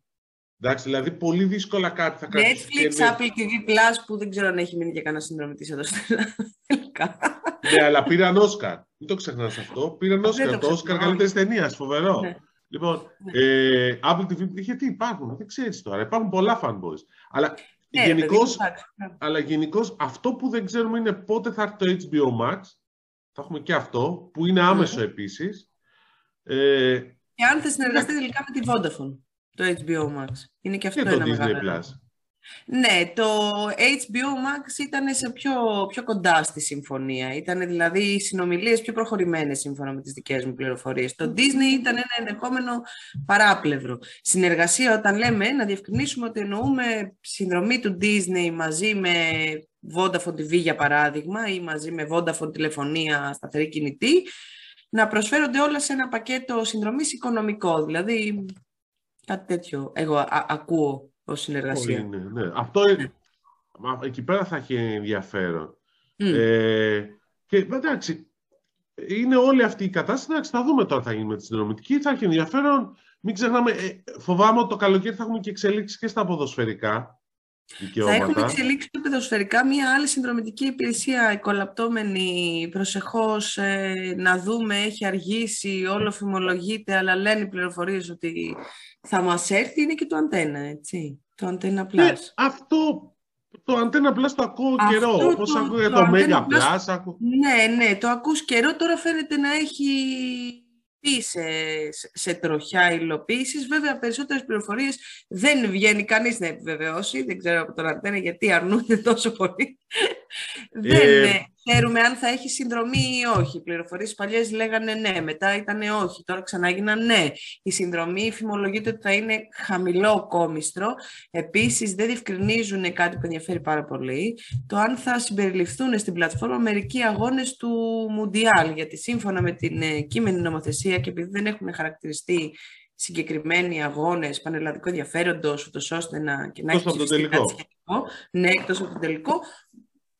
Εντάξει, δηλαδή πολύ δύσκολα κάτι θα κάνεις. Netflix, Apple TV Plus που δεν ξέρω αν έχει μείνει και κανένα συνδρομητής εδώ στην Ελλάδα. Ναι, αλλά πήραν Όσκαρ. Μην το ξεχνάς αυτό. Πήραν Όσκαρ. Το Όσκαρ καλύτερης ταινίας. Φοβερό. Ναι. Λοιπόν, ναι. ε, Apple TV, γιατί υπάρχουν, δεν ξέρεις τώρα. Υπάρχουν πολλά fanboys. Αλλά ναι, γενικώς, αλλά γενικώς αυτό που δεν ξέρουμε είναι πότε θα έρθει το HBO Max. Θα έχουμε και αυτό, που είναι άμεσο mm. επίσης. Ε, και αν θα συνεργαστείς τελικά με τη Vodafone το HBO Max. Είναι και αυτό και ένα το Disney Plus. Ναι, το HBO Max ήταν σε πιο, πιο κοντά στη συμφωνία. Ήταν δηλαδή οι συνομιλίες πιο προχωρημένες σύμφωνα με τις δικές μου πληροφορίες. Το Disney ήταν ένα ενδεχόμενο παράπλευρο. Συνεργασία όταν λέμε, να διευκρινίσουμε ότι εννοούμε συνδρομή του Disney μαζί με Vodafone TV για παράδειγμα ή μαζί με Vodafone τηλεφωνία σταθερή κινητή, να προσφέρονται όλα σε ένα πακέτο συνδρομής οικονομικό. Δηλαδή Κάτι τέτοιο εγώ ακούω ως συνεργασία. Είναι, ναι. Αυτό ναι. εκεί πέρα θα έχει ενδιαφέρον. Ε, Και εντάξει, είναι όλη αυτή η κατάσταση. Εντάξει, θα δούμε τώρα θα γίνει με τη συνδρομητική. Θα έχει ενδιαφέρον. Μην ξεχνάμε, ε, φοβάμαι ότι το καλοκαίρι θα έχουμε και εξελίξεις και στα ποδοσφαιρικά. Δικαιώματα. Θα έχουμε εξελίξει και ποδοσφαιρικά μια άλλη συνδρομητική υπηρεσία εκολαπτώμενη προσεχώς ε, να δούμε, έχει αργήσει, όλο φημολογείται, αλλά λένε οι πληροφορίες ότι θα μας έρθει, είναι και το αντένα, έτσι. Το αντένα Plus. Ναι, αυτό το Antenna Plus το ακούω Αυτό καιρό, το, όπως ακούω για το, το Mega Plus. Ναι, ναι, το ακούς καιρό, τώρα φαίνεται να έχει πει σε, σε τροχιά υλοποίησης. Βέβαια, περισσότερες πληροφορίες δεν βγαίνει κανείς να επιβεβαιώσει. Δεν ξέρω από τον Αντένα γιατί αρνούνται τόσο πολύ. δεν ε, ξέρουμε αν θα έχει συνδρομή ή όχι. Οι πληροφορίες παλιές λέγανε ναι, μετά ήταν όχι. Τώρα ξανά έγιναν ναι. Η συνδρομή φημολογείται ότι θα είναι χαμηλό κόμιστρο. Επίσης, δεν διευκρινίζουν κάτι που ενδιαφέρει πάρα πολύ. Το αν θα συμπεριληφθούν στην πλατφόρμα μερικοί αγώνες του Μουντιάλ. Γιατί σύμφωνα με την ε, κείμενη νομοθεσία και επειδή δεν έχουν χαρακτηριστεί συγκεκριμένοι αγώνες πανελλαδικού ενδιαφέροντος, ούτως ώστε να, και να έχει το τελικό. Ναι, εκτός από το τελικό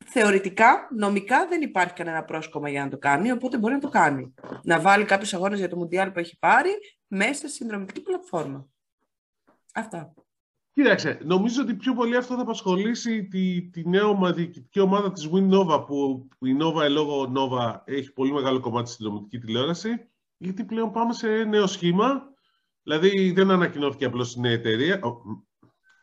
θεωρητικά, νομικά δεν υπάρχει κανένα πρόσκομα για να το κάνει, οπότε μπορεί να το κάνει. Να βάλει κάποιους αγώνες για το Μουντιάλ που έχει πάρει μέσα στη συνδρομητική πλατφόρμα. Αυτά. Κοίταξε, νομίζω ότι πιο πολύ αυτό θα απασχολήσει τη, τη νέα ομαδική ομάδα της WinNova που η Nova, ε, λόγω Nova, έχει πολύ μεγάλο κομμάτι στη συνδρομητική τηλεόραση γιατί πλέον πάμε σε νέο σχήμα. Δηλαδή δεν ανακοινώθηκε απλώς η νέα εταιρεία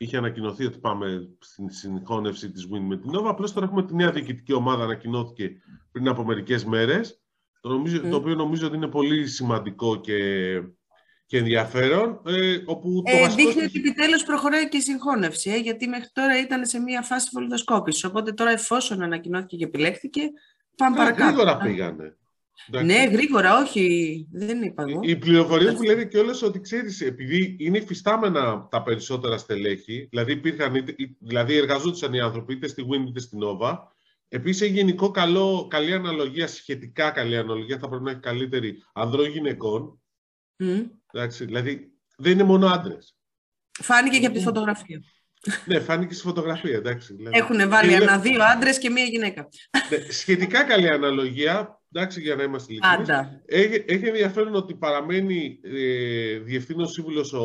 είχε ανακοινωθεί ότι πάμε στην συγχώνευση της Win με την Nova. Απλώς τώρα έχουμε τη νέα διοικητική ομάδα, ανακοινώθηκε πριν από μερικές μέρες, το, νομίζω, το οποίο νομίζω ότι είναι πολύ σημαντικό και, και ενδιαφέρον. Ε, όπου το ε, δείχνει ότι επιτέλους προχωράει και η συγχώνευση, ε, γιατί μέχρι τώρα ήταν σε μια φάση βολιδοσκόπησης. Οπότε τώρα εφόσον ανακοινώθηκε και επιλέχθηκε, πάμε ε, παρακάτω. Γρήγορα πήγανε. Ναι, γρήγορα, όχι. Δεν είπα εγώ. Οι πληροφορίε που λένε κιόλα ότι ξέρεις, επειδή είναι υφιστάμενα τα περισσότερα στελέχη, δηλαδή, υπήρχαν, δηλαδή εργαζόντουσαν οι άνθρωποι είτε στη Win είτε στην Nova. Επίσης, έχει γενικό καλό, καλή αναλογία, σχετικά καλή αναλογία, θα πρέπει να έχει καλύτερη ανδρών γυναικών. Mm. Εντάξει, δηλαδή, δεν είναι μόνο άντρες. Φάνηκε και από τη φωτογραφία. ναι, φάνηκε στη φωτογραφία, εντάξει. Δηλαδή. Έχουν βάλει ένα δύο άντρες και μία γυναίκα. Ναι, σχετικά καλή αναλογία, εντάξει για να είμαστε ειλικρινείς. Έχει, έχει ενδιαφέρον ότι παραμένει ε, διευθύνων σύμβουλος ο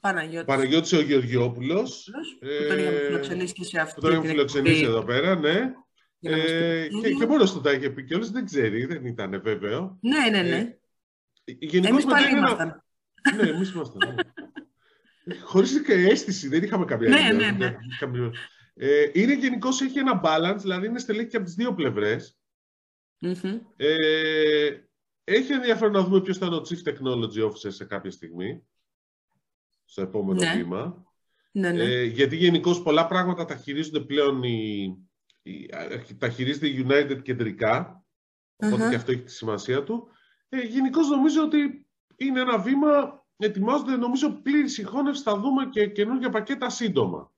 Παναγιώτης, Παναγιώτης ο Γεωργιόπουλος. Που τον είχαμε φιλοξενήσει και σε αυτή. Που τον είχαμε φιλοξενήσει εδώ πέρα, ναι. Ε, και, και μόνος του τα είχε πει κιόλας, δεν ξέρει, δεν ήταν βέβαιο. Ναι, ναι, ναι. Ε, εμείς πάλι ήμασταν. Ναι, εμείς ήμασταν. Ναι. Χωρίς αίσθηση, δεν είχαμε κάποια ναι, ναι, ναι. Ε, είναι γενικώς έχει ένα balance, δηλαδή είναι στελέχη και από τις δύο πλευρές. Ε, έχει ενδιαφέρον να δούμε ποιος θα είναι ο Chief Technology Officer σε κάποια στιγμή, στο επόμενο ναι. βήμα. Ναι, ναι. Ε, γιατί γενικώ πολλά πράγματα τα χειρίζονται πλέον οι, οι, τα χειρίζεται η United κεντρικά, οπότε και αυτό έχει τη σημασία του. Ε, γενικώ νομίζω ότι είναι ένα βήμα, ετοιμάζονται νομίζω πλήρης συγχώνευση, θα δούμε και καινούργια πακέτα σύντομα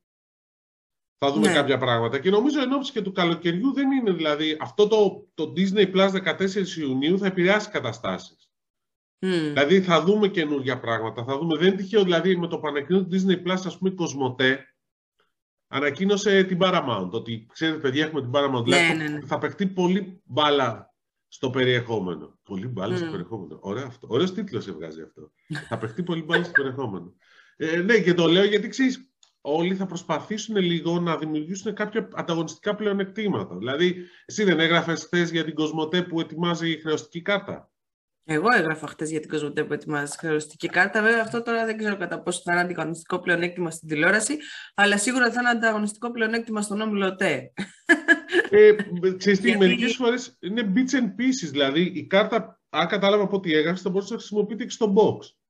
θα δούμε ναι. κάποια πράγματα. Και νομίζω εν και του καλοκαιριού δεν είναι δηλαδή αυτό το, το Disney Plus 14 Ιουνίου θα επηρεάσει καταστάσεις. Mm. Δηλαδή θα δούμε καινούργια πράγματα. Θα δούμε. Δεν είναι τυχαίο δηλαδή με το πανεκκίνητο του Disney Plus, ας πούμε, η Κοσμοτέ ανακοίνωσε την Paramount. Ότι ξέρετε, παιδιά, έχουμε την Paramount. Ναι, δηλαδή ναι, ναι. θα παιχτεί πολύ μπάλα στο περιεχόμενο. Πολύ μπάλα mm. στο περιεχόμενο. Ωραίο αυτό. Ωραίος τίτλος έβγαζε αυτό. θα παιχτεί πολύ μπάλα στο περιεχόμενο. Ε, ναι, και το λέω γιατί ξέρεις, όλοι θα προσπαθήσουν λίγο να δημιουργήσουν κάποια ανταγωνιστικά πλεονεκτήματα. Δηλαδή, εσύ δεν έγραφες χθες για την Κοσμοτέ που ετοιμάζει η χρεωστική κάρτα; Εγώ έγραφα χθες για την Κοσμοτέ που ετοιμάζει η χρεωστική κάρτα. Βέβαια, αυτό τώρα δεν ξέρω κατά πόσο θα είναι ανταγωνιστικό πλεονέκτημα στην τηλεόραση, αλλά σίγουρα θα είναι ανταγωνιστικό πλεονέκτημα στον όμιλο ΤΕ. Ε, ξέρεις τι, μερικές φορές είναι bits and pieces, δηλαδή η κάρτα, αν κατάλαβα από ό,τι έγραψες, θα μπορούσε να χρησιμοποιείται και στο box.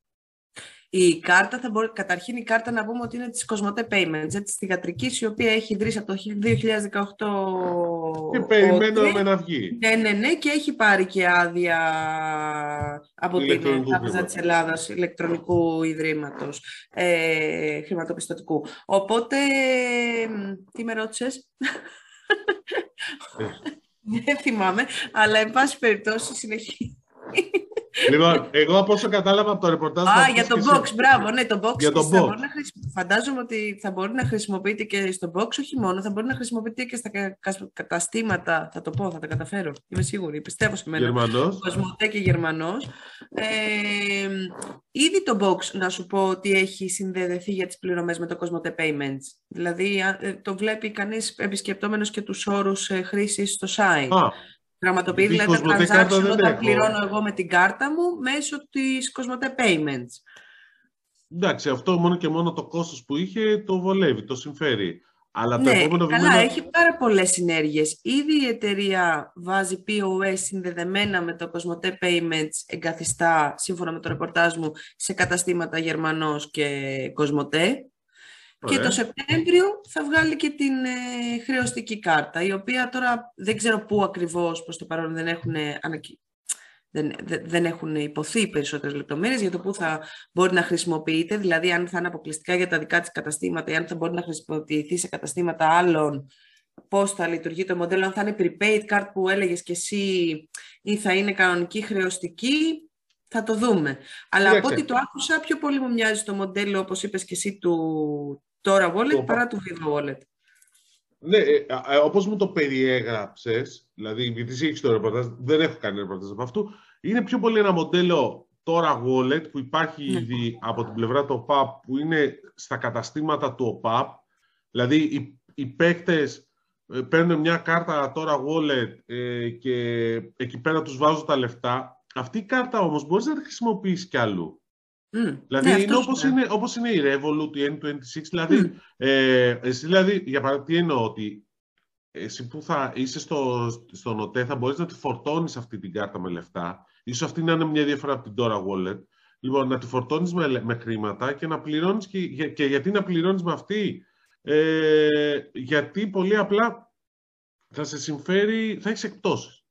Η κάρτα θα μπορεί, καταρχήν η κάρτα να πούμε ότι είναι της Cosmote Payments, έτσι, στη γατρική, η οποία έχει ιδρύσει από το 2018. Και περιμένω να βγει. Ναι, ναι, ναι, και έχει πάρει και άδεια από την Τράπεζα της Ελλάδας, ηλεκτρονικού ιδρύματος, ε, χρηματοπιστωτικού. Οπότε, τι με ρώτησες; Ε. Δεν θυμάμαι, αλλά εν πάση περιπτώσει συνεχίζει. Λοιπόν, εγώ από όσο κατάλαβα από το ρεπορτάζ... Α, για το box, μπράβο, ναι, το box. Για το box. Να Φαντάζομαι ότι θα μπορεί να χρησιμοποιείται και στο box, όχι μόνο, θα μπορεί να χρησιμοποιείται και στα καταστήματα, θα το πω, θα τα καταφέρω, είμαι σίγουρη, πιστεύω σε μένα. Γερμανός. Κοσμοτέ και Γερμανός. Ε, ήδη το box, να σου πω ότι έχει συνδεδεθεί για τις πληρωμές με το Cosmote Payments. Δηλαδή, ε, το βλέπει κανείς επισκεπτόμενος και τους όρους ε, χρήσης στο site. Α. Πραγματοποιείς δηλαδή τα transaction όταν πληρώνω εγώ με την κάρτα μου μέσω της Cosmote Payments. Εντάξει, αυτό μόνο και μόνο το κόστος που είχε το βολεύει, το συμφέρει. Αλλά ναι, το επόμενο καλά, έχει πάρα πολλές συνέργειες. Ήδη η εταιρεία βάζει POS συνδεδεμένα με το Cosmote Payments εγκαθιστά, σύμφωνα με το ρεπορτάζ μου, σε καταστήματα Γερμανός και Cosmote. Και το Σεπτέμβριο θα βγάλει και την ε, χρεωστική κάρτα, η οποία τώρα δεν ξέρω πού ακριβώς προς το παρόν δεν έχουν, ανακοι... δεν, δεν έχουν υποθεί περισσότερες λεπτομέρειες για το πού θα μπορεί να χρησιμοποιείται, δηλαδή αν θα είναι αποκλειστικά για τα δικά της καταστήματα ή αν θα μπορεί να χρησιμοποιηθεί σε καταστήματα άλλων, πώς θα λειτουργεί το μοντέλο, αν θα είναι prepaid card που έλεγες και εσύ ή θα είναι κανονική χρεωστική, θα το δούμε. Αλλά από ό,τι το άκουσα, πιο πολύ μου μοιάζει το μοντέλο, όπως είπες και εσύ, του, τώρα wallet παρά του Vivo wallet. Ναι, ε, ε, όπως μου το περιέγραψες, δηλαδή γιατί εσύ έχεις το ρεπορτάζ, δεν έχω κάνει ρεπορτάζ από αυτού, είναι πιο πολύ ένα μοντέλο τώρα wallet που υπάρχει ναι. ήδη από την πλευρά του OPAP που είναι στα καταστήματα του OPAP. Δηλαδή οι, οι παίκτες ε, παίρνουν μια κάρτα τώρα wallet ε, και εκεί πέρα τους βάζουν τα λεφτά. Αυτή η κάρτα όμως μπορείς να τη χρησιμοποιήσεις κι αλλού. Mm. Δηλαδή ναι, είναι όπως, είναι όπως είναι η Revolut, η N26, δηλαδή, mm. ε, εσύ δηλαδή, για παράδειγμα, τι εννοώ, ότι εσύ που θα είσαι στο, στο ΝΟΤΕ θα μπορείς να τη φορτώνεις αυτή την κάρτα με λεφτά, ίσως αυτή να είναι μια διαφορά από την Dora Wallet, λοιπόν, να τη φορτώνεις με, με χρήματα και να πληρώνεις, και, και γιατί να πληρώνεις με αυτή, ε, γιατί πολύ απλά θα σε συμφέρει, θα έχεις εκπτώσεις.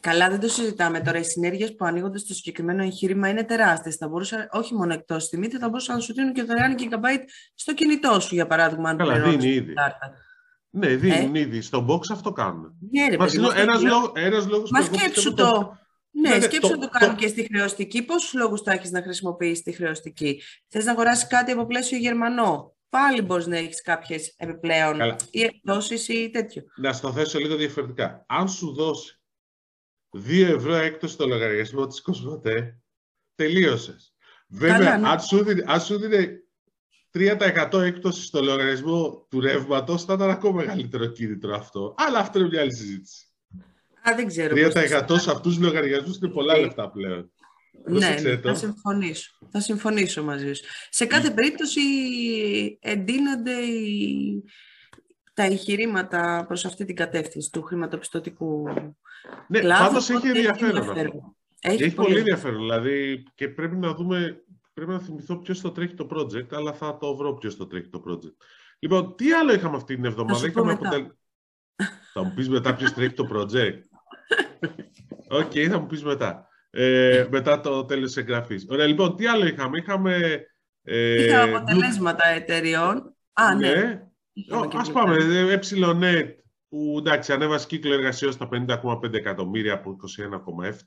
Καλά, δεν το συζητάμε τώρα. Οι συνέργειες που ανοίγονται στο συγκεκριμένο εγχείρημα είναι τεράστιες. Θα μπορούσα, όχι μόνο εκτός τιμή, θα μπορούσαν να σου δίνουν και δωρεάν gigabyte στο κινητό σου, για παράδειγμα. Αν Καλά, δίνει ήδη. Ναι, δίνουν ε; ήδη. Στο box αυτό κάνουν. Ναι, ρε, παιδί, ένας, λόγο, ένας λόγος Μα σκέψου το. Ναι, ναι, σκέψου το, το κάνουν και στη χρεωστική. Πόσους λόγους θα έχεις να χρησιμοποιήσεις τη χρεωστική; Θες να αγοράσεις κάτι από πλαίσιο Γερμανό; Πάλι μπορείς να έχεις κάποιες επιπλέον Καλά. ή εκτόσει ή τέτοιο. Να στο θέσω λίγο διαφορετικά. Αν σου δώσει 2 ευρώ έκπτωση στο λογαριασμό της Κοσμοτέ, τελείωσες. Βέβαια, ναι. αν, σου δίνει, αν σου δίνει 3% έκπτωση στο λογαριασμό του ρεύματος, θα ήταν ακόμα μεγαλύτερο κίνητρο αυτό. Αλλά αυτό είναι μια άλλη συζήτηση. Α, δεν ξέρω 3% σε αυτούς τους λογαριασμούς είναι πολλά ε, λεφτά πλέον. Ναι, θα συμφωνήσω. Θα συμφωνήσω μαζί σου. Σε κάθε περίπτωση εντείνονται οι, τα εγχειρήματα προς αυτή την κατεύθυνση του χρηματοπιστωτικού ναι, κλάδου. Πάντως έχει ενδιαφέρον. Έχει, έχει πολύ ενδιαφέρον. Δηλαδή, και πρέπει να δούμε, πρέπει να θυμηθώ ποιος το τρέχει το project, αλλά θα το βρω ποιος το τρέχει το project. Λοιπόν, τι άλλο είχαμε αυτή την εβδομάδα; Είχαμε αποτελ... θα μου πεις μετά ποιος τρέχει το project; Ok, okay, θα μου πεις μετά. Ε, μετά το τέλος της εγγραφής. Ωραία, λοιπόν, τι άλλο είχαμε; Είχαμε... Ε, είχαμε αποτελέσματα εταιριών. Α, ναι. ναι. Α πάμε, ε, που εντάξει, ανέβασε κύκλο εργασιών στα 50,5 εκατομμύρια από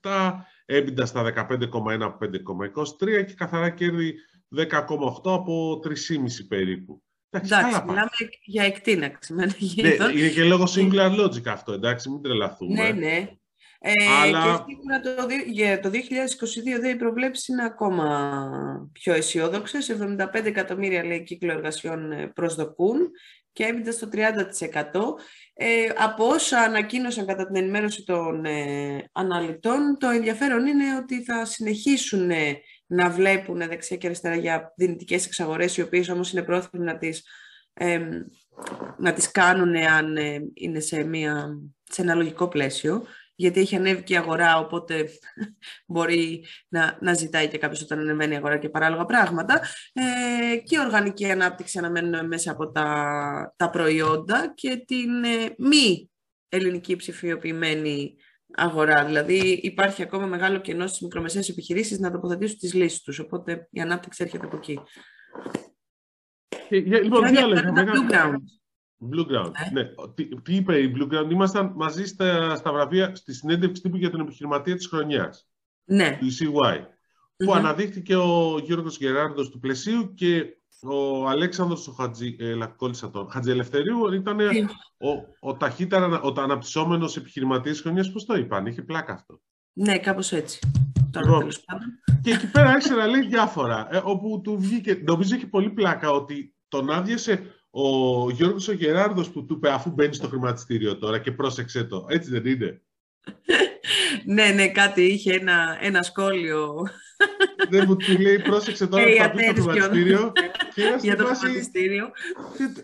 21,7, έμπιντα στα 15,1 από 5,23 και καθαρά κέρδη 10,8 από 3,5 περίπου. Εντάξει, εντάξει μιλάμε για εκτείναξη. Ναι, είναι και λόγω singular logic αυτό, εντάξει, μην τρελαθούμε. Ναι, ναι. Ε, Αλλά... Και το, για το 2022 οι προβλέψεις είναι ακόμα πιο αισιόδοξες. 75 εκατομμύρια λέει κύκλο εργασιών ε, προσδοκούν και έπειτα στο 30%. Ε, από όσα ανακοίνωσαν κατά την ενημέρωση των ε, αναλυτών, το ενδιαφέρον είναι ότι θα συνεχίσουν ε, να βλέπουν δεξιά και αριστερά για δυνητικές εξαγορές, οι οποίες όμως είναι πρόθυμοι να τις, να τις κάνουν αν είναι σε, μια, σε ένα λογικό πλαίσιο γιατί έχει ανέβει και η αγορά, οπότε μπορεί να, να ζητάει και κάποιος όταν ανεβαίνει η αγορά και παράλογα πράγματα. Ε, και οργανική ανάπτυξη αναμένουμε μέσα από τα, τα προϊόντα και την ε, μη ελληνική ψηφιοποιημένη αγορά. Δηλαδή υπάρχει ακόμα μεγάλο κενό στις μικρομεσαίες επιχειρήσεις να τοποθετήσουν τις λύσεις τους, οπότε η ανάπτυξη έρχεται από εκεί. λοιπόν, Blue Ground. Ε; Ναι. Τι, τι, είπε η Blue Ground, ήμασταν μαζί στα, στα βραβεία στη συνέντευξη τύπου για τον επιχειρηματία της χρονιάς. ναι. του ECY, που αναδείχθηκε ο Γιώργος Γεράρντος του Πλαισίου και ο Αλέξανδρος ο Χατζη, ε, τον, Χατζιελευθερίου ήταν ναι. ο, ο ταχύτερα ο αναπτυσσόμενος επιχειρηματής χρονιάς, πώς το είπαν, είχε πλάκα αυτό. Ναι, κάπως έτσι. Τώρα, λοιπόν, και εκεί πέρα άρχισε να λέει διάφορα, ε, όπου του βγήκε, νομίζω έχει πολύ πλάκα ότι τον άδειασε ο Γιώργος ο Γεράρδος που του είπε αφού μπαίνεις στο χρηματιστήριο τώρα και πρόσεξε το. Έτσι δεν είναι. ναι, ναι, κάτι είχε ένα, ένα σχόλιο. Δεν μου του λέει πρόσεξε τώρα που θα πει στο χρηματιστήριο. Για το χρηματιστήριο.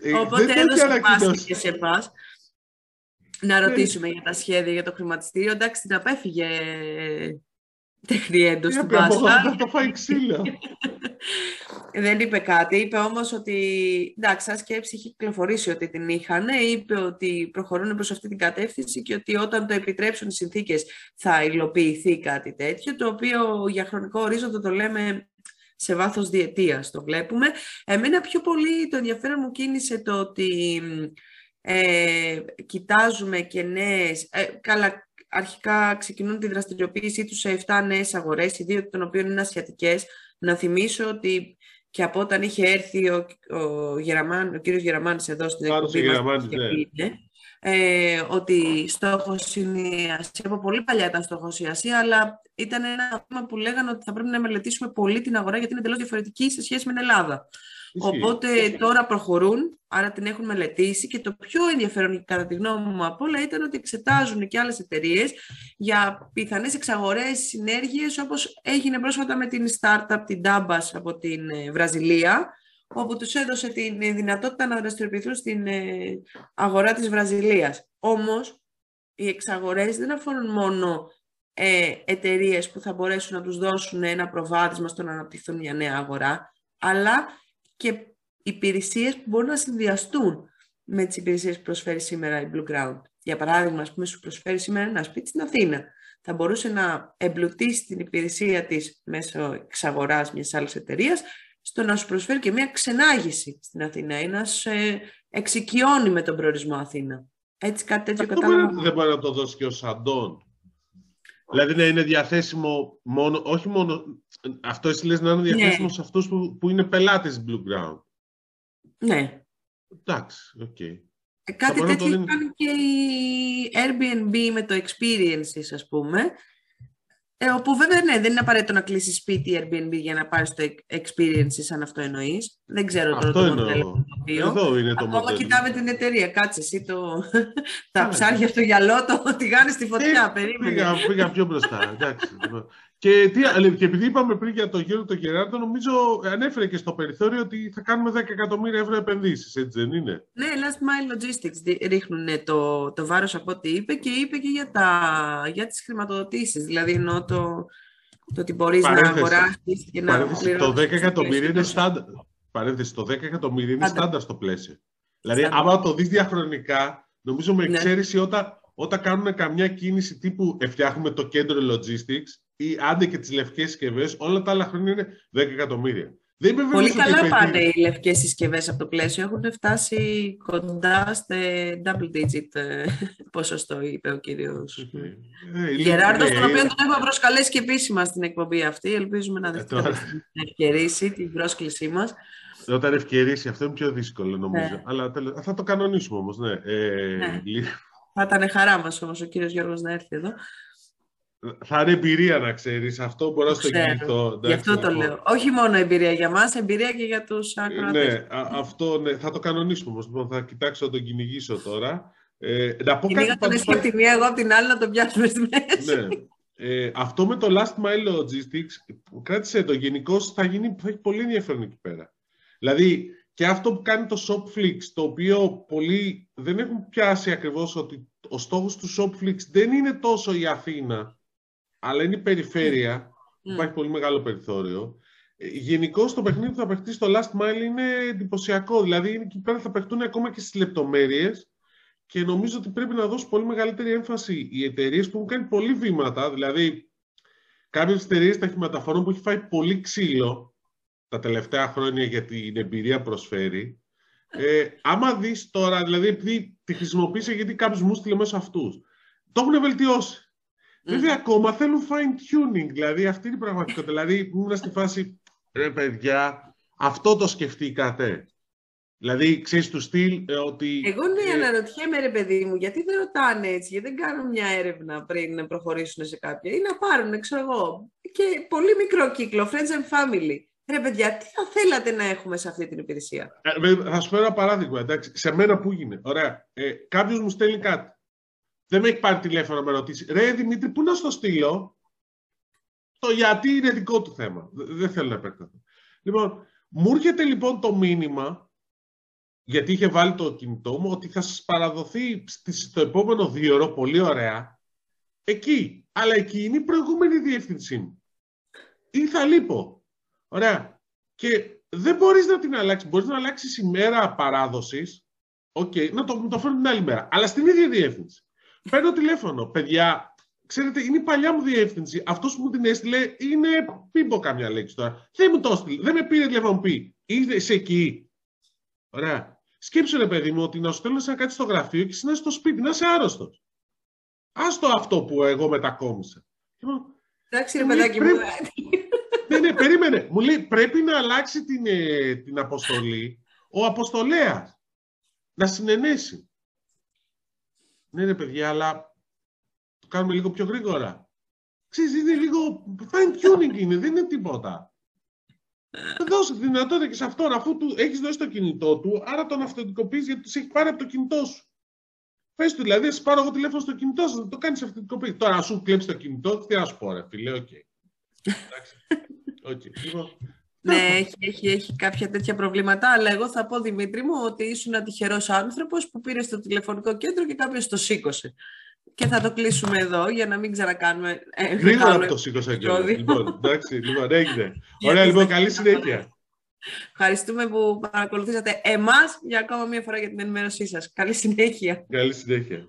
Ε, Οπότε έδωσε πάση και σε εμάς να ναι. ρωτήσουμε για τα σχέδια για το χρηματιστήριο. Εντάξει, την απέφυγε τεχνιέντος στην Πάσχα. Θα το φάει ξύλο. Δεν είπε κάτι. Είπε όμως ότι, εντάξει, σαν σκέψη είχε κυκλοφορήσει ότι την είχαν. Είπε ότι προχωρούν προς αυτή την κατεύθυνση και ότι όταν το επιτρέψουν οι συνθήκες θα υλοποιηθεί κάτι τέτοιο, το οποίο για χρονικό ορίζοντα το λέμε σε βάθος διετίας το βλέπουμε. Εμένα πιο πολύ το ενδιαφέρον μου κίνησε το ότι ε, κοιτάζουμε και νέες... Ε, καλά, αρχικά ξεκινούν τη δραστηριοποίησή τους σε 7 νέες αγορές, οι δύο των οποίων είναι ασιατικές. Να θυμίσω ότι και από όταν είχε έρθει ο, ο, Γεραμάν, ο κύριος Γεραμάνης εδώ στην εκπομπή μας, ναι. ε, ότι στόχος είναι η Ασία. Από πολύ παλιά ήταν στόχος η Ασία, αλλά ήταν ένα θέμα που λέγανε ότι θα πρέπει να μελετήσουμε πολύ την αγορά γιατί είναι εντελώς διαφορετική σε σχέση με την Ελλάδα. Οπότε τώρα προχωρούν, άρα την έχουν μελετήσει και το πιο ενδιαφέρον κατά τη γνώμη μου από όλα ήταν ότι εξετάζουν και άλλες εταιρείες για πιθανές εξαγορές, συνέργειες όπως έγινε πρόσφατα με την startup, την Dabas από την ε, Βραζιλία όπου τους έδωσε τη δυνατότητα να δραστηριοποιηθούν στην ε, αγορά της Βραζιλίας. Όμως, οι εξαγορές δεν αφορούν μόνο ε, εταιρείες που θα μπορέσουν να τους δώσουν ένα προβάδισμα στο να αναπτυχθούν μια νέα αγορά, αλλά και υπηρεσίες που μπορούν να συνδυαστούν με τις υπηρεσίες που προσφέρει σήμερα η Blue Ground. Για παράδειγμα, ας πούμε, σου προσφέρει σήμερα ένα σπίτι στην Αθήνα. Θα μπορούσε να εμπλουτίσει την υπηρεσία της μέσω εξαγοράς μιας άλλης εταιρείας, στο να σου προσφέρει και μια ξενάγηση στην Αθήνα ή να σε εξοικειώνει με τον προορισμό Αθήνα. Έτσι κάτι τέτοιο κατάλαβα. Δεν μπορεί να το δώσει και ως standalone. Δηλαδή να είναι διαθέσιμο μόνο, όχι μόνο, αυτό εσύ λες να είναι διαθέσιμο ναι. σε αυτούς που, που είναι πελάτες Blueground. Ναι. Εντάξει, ok. Okay. Ε, κάτι τέτοιο έχει κάνει και η Airbnb με το Experiences, ας πούμε, ε, όπου βέβαια ναι, δεν είναι απαραίτητο να κλείσει σπίτι Airbnb για να πάρεις το experience σαν αυτό εννοείς. Δεν ξέρω τώρα το μοντέλο. Εδώ είναι το Ακόμα μοντέλο. κοιτάμε την εταιρεία. Κάτσε εσύ το... τα ψάρια στο γυαλό το τηγάνι στη φωτιά. Ε, περίμενε. Πήγα, πήγα πιο μπροστά. Εντάξει. Και, τι, και επειδή είπαμε πριν για τον Γιώργο τον Γεράρντο, νομίζω ανέφερε και στο περιθώριο ότι θα κάνουμε 10 εκατομμύρια ευρώ επενδύσεις, έτσι δεν είναι; Ναι, Last Mile Logistics ρίχνουν το, το βάρος από ό,τι είπε και είπε και για, τα, για τις χρηματοδοτήσεις. Δηλαδή, ενώ το, το ότι μπορείς να αγοράσεις και να Το 10 εκατομμύρια είναι στάνταρ. Παρένθεση, το 10 εκατομμύρια είναι στάνταρ στο πλαίσιο. Δηλαδή, άμα το δεις διαχρονικά, νομίζω με ναι. εξαίρεση ναι. όταν, όταν κάνουν καμιά κίνηση τύπου φτιάχνουμε το κέντρο logistics, ή άντε και τις λευκές συσκευές, όλα τα άλλα χρόνια είναι 10 εκατομμύρια. Δεν είμαι Πολύ καλά πάνε οι λευκές συσκευές από το πλαίσιο. Έχουν φτάσει κοντά στο double digit ε, ποσοστό, είπε ο κύριος okay. Γεράρδο, τον οποίο τον έχουμε προσκαλέσει και επίσημα στην εκπομπή αυτή. Ελπίζουμε να ε, δεχτεί ευκαιρίσει την πρόσκλησή μας. Όταν ευκαιρίσει, αυτό είναι πιο δύσκολο νομίζω. Ναι. Αλλά θα το κανονίσουμε όμως. Ναι. Ε, ναι. Θα ήταν χαρά μας όμως ο κύριος Γιώργος να έρθει εδώ. Θα είναι εμπειρία να ξέρεις, αυτό μπορώ να στο εγγυηθώ. Γι' αυτό το λέω. Όχι μόνο εμπειρία για μας, εμπειρία και για τους ακροατές. Ναι, αυτό ναι, θα το κανονίσουμε όμως. Λοιπόν, θα κοιτάξω να τον κυνηγήσω τώρα. Ε, να πω κάτι τον εσύ από τη μία, εγώ από την άλλη να τον πιάσουμε στη μέση. Ναι. Ε, αυτό με το Last Mile Logistics, κράτησε το γενικώ θα, γίνει, θα έχει πολύ ενδιαφέρον εκεί πέρα. Δηλαδή, και αυτό που κάνει το Shopflix, το οποίο πολλοί δεν έχουν πιάσει ακριβώς ότι ο στόχος του Shopflix δεν είναι τόσο η Αθήνα, αλλά είναι η περιφέρεια, mm. υπάρχει πολύ μεγάλο περιθώριο. Ε, Γενικώ το παιχνίδι που θα παιχτεί στο Last Mile είναι εντυπωσιακό. Δηλαδή εκεί πέρα θα παιχτούν ακόμα και στις λεπτομέρειες και νομίζω ότι πρέπει να δώσει πολύ μεγαλύτερη έμφαση οι εταιρείες που έχουν κάνει πολύ βήματα. Δηλαδή, κάποιες εταιρείες ταχυματαφορών που έχει φάει πολύ ξύλο τα τελευταία χρόνια για την εμπειρία προσφέρει. Ε, άμα δεις τώρα, δηλαδή επειδή τη χρησιμοποίησε γιατί κάποιος μου στείλε μέσα αυτούς, το έχουν βελτιώσει. Βέβαια, ακόμα θέλουν fine tuning. Δηλαδή, αυτή είναι η πραγματικότητα. δηλαδή, ήμουν στη φάση, ρε παιδιά, αυτό το σκεφτήκατε. Δηλαδή, ξέρεις του στυλ ε, ότι. Εγώ ναι, ε... αναρωτιέμαι, ρε παιδί μου, γιατί δεν ρωτάνε έτσι, γιατί δεν κάνουν μια έρευνα πριν προχωρήσουν σε κάποια ή να πάρουν, ξέρω εγώ. Και πολύ μικρό κύκλο, friends and family. Ρε παιδιά, τι θα θέλατε να έχουμε σε αυτή την υπηρεσία; Ε, θα σου πω ένα παράδειγμα, εντάξει. Σε μένα που είναι. Ωραία. Ε, Κάποιος μου στέλνει κάτι. Δεν με έχει πάρει τηλέφωνο να με ρωτήσει. Ρε Δημήτρη, πού να στο στείλω. Το γιατί είναι δικό του θέμα. Δεν θέλω να επεκταθώ. Λοιπόν, μου έρχεται λοιπόν το μήνυμα, γιατί είχε βάλει το κινητό μου, ότι θα σας παραδοθεί στο επόμενο δύο ώρο, πολύ ωραία, εκεί. Αλλά εκεί είναι η προηγούμενη διεύθυνσή μου. Ή θα λείπω. Ωραία. Και δεν μπορείς να την αλλάξεις. Μπορείς να αλλάξεις ημέρα παράδοσης, okay, να το, το φέρω την άλλη μέρα. Αλλά στην ίδια διεύθυνση. Παίρνω τηλέφωνο. Παιδιά, ξέρετε, είναι η παλιά μου διεύθυνση. Αυτός που μου την έστειλε είναι. Μην πω καμιά λέξη τώρα. Δεν μου το έστειλε. Δεν με πήρε τηλέφωνο πει. Είσαι εκεί. Ωραία. Σκέψου ρε παιδί μου ότι να σου στέλνω να κάτσει στο γραφείο και να είσαι στο σπίτι, να είσαι άρρωστος. Άστο αυτό που εγώ μετακόμισα. Εντάξει, ρε παιδάκι μου. ναι, ναι, περίμενε. Μου λέει πρέπει να αλλάξει την, ε, την αποστολή ο αποστολέας. Να συνενέσει. Ναι, ναι, παιδιά, αλλά το κάνουμε λίγο πιο γρήγορα. Ξέρεις, είναι λίγο fine tuning είναι, δεν είναι τίποτα. Θα δώσει τη δυνατότητα και σε αυτόν, αφού του έχεις δώσει το κινητό του, άρα τον αυθεντικοποιείς γιατί τους έχει πάρει από το κινητό σου. Πες του, δηλαδή, σε πάρω εγώ τηλέφωνο στο κινητό σου, το κάνεις αυθεντικοποίηση. Τώρα, αν σου κλέψει το κινητό, τι να σου πω, ρε φίλε, οκ. Εντάξει. Okay. Λοιπόν, ναι, έχει, έχει, έχει κάποια τέτοια προβλήματα, αλλά εγώ θα πω, Δημήτρη μου, ότι ήσουν ένα τυχερό άνθρωπος που πήρες στο τηλεφωνικό κέντρο και κάποιος το σήκωσε. Και θα το κλείσουμε εδώ για να μην ξανακάνουμε. Ε, Γρήγορα το σήκωσα και Λοιπόν, εντάξει, λοιπόν, έγινε. Ωραία, λοιπόν, καλή συνέχεια. Ευχαριστούμε που παρακολουθήσατε εμάς για ακόμα μία φορά για την ενημέρωσή σας. Καλή συνέχεια. Καλή συνέχεια.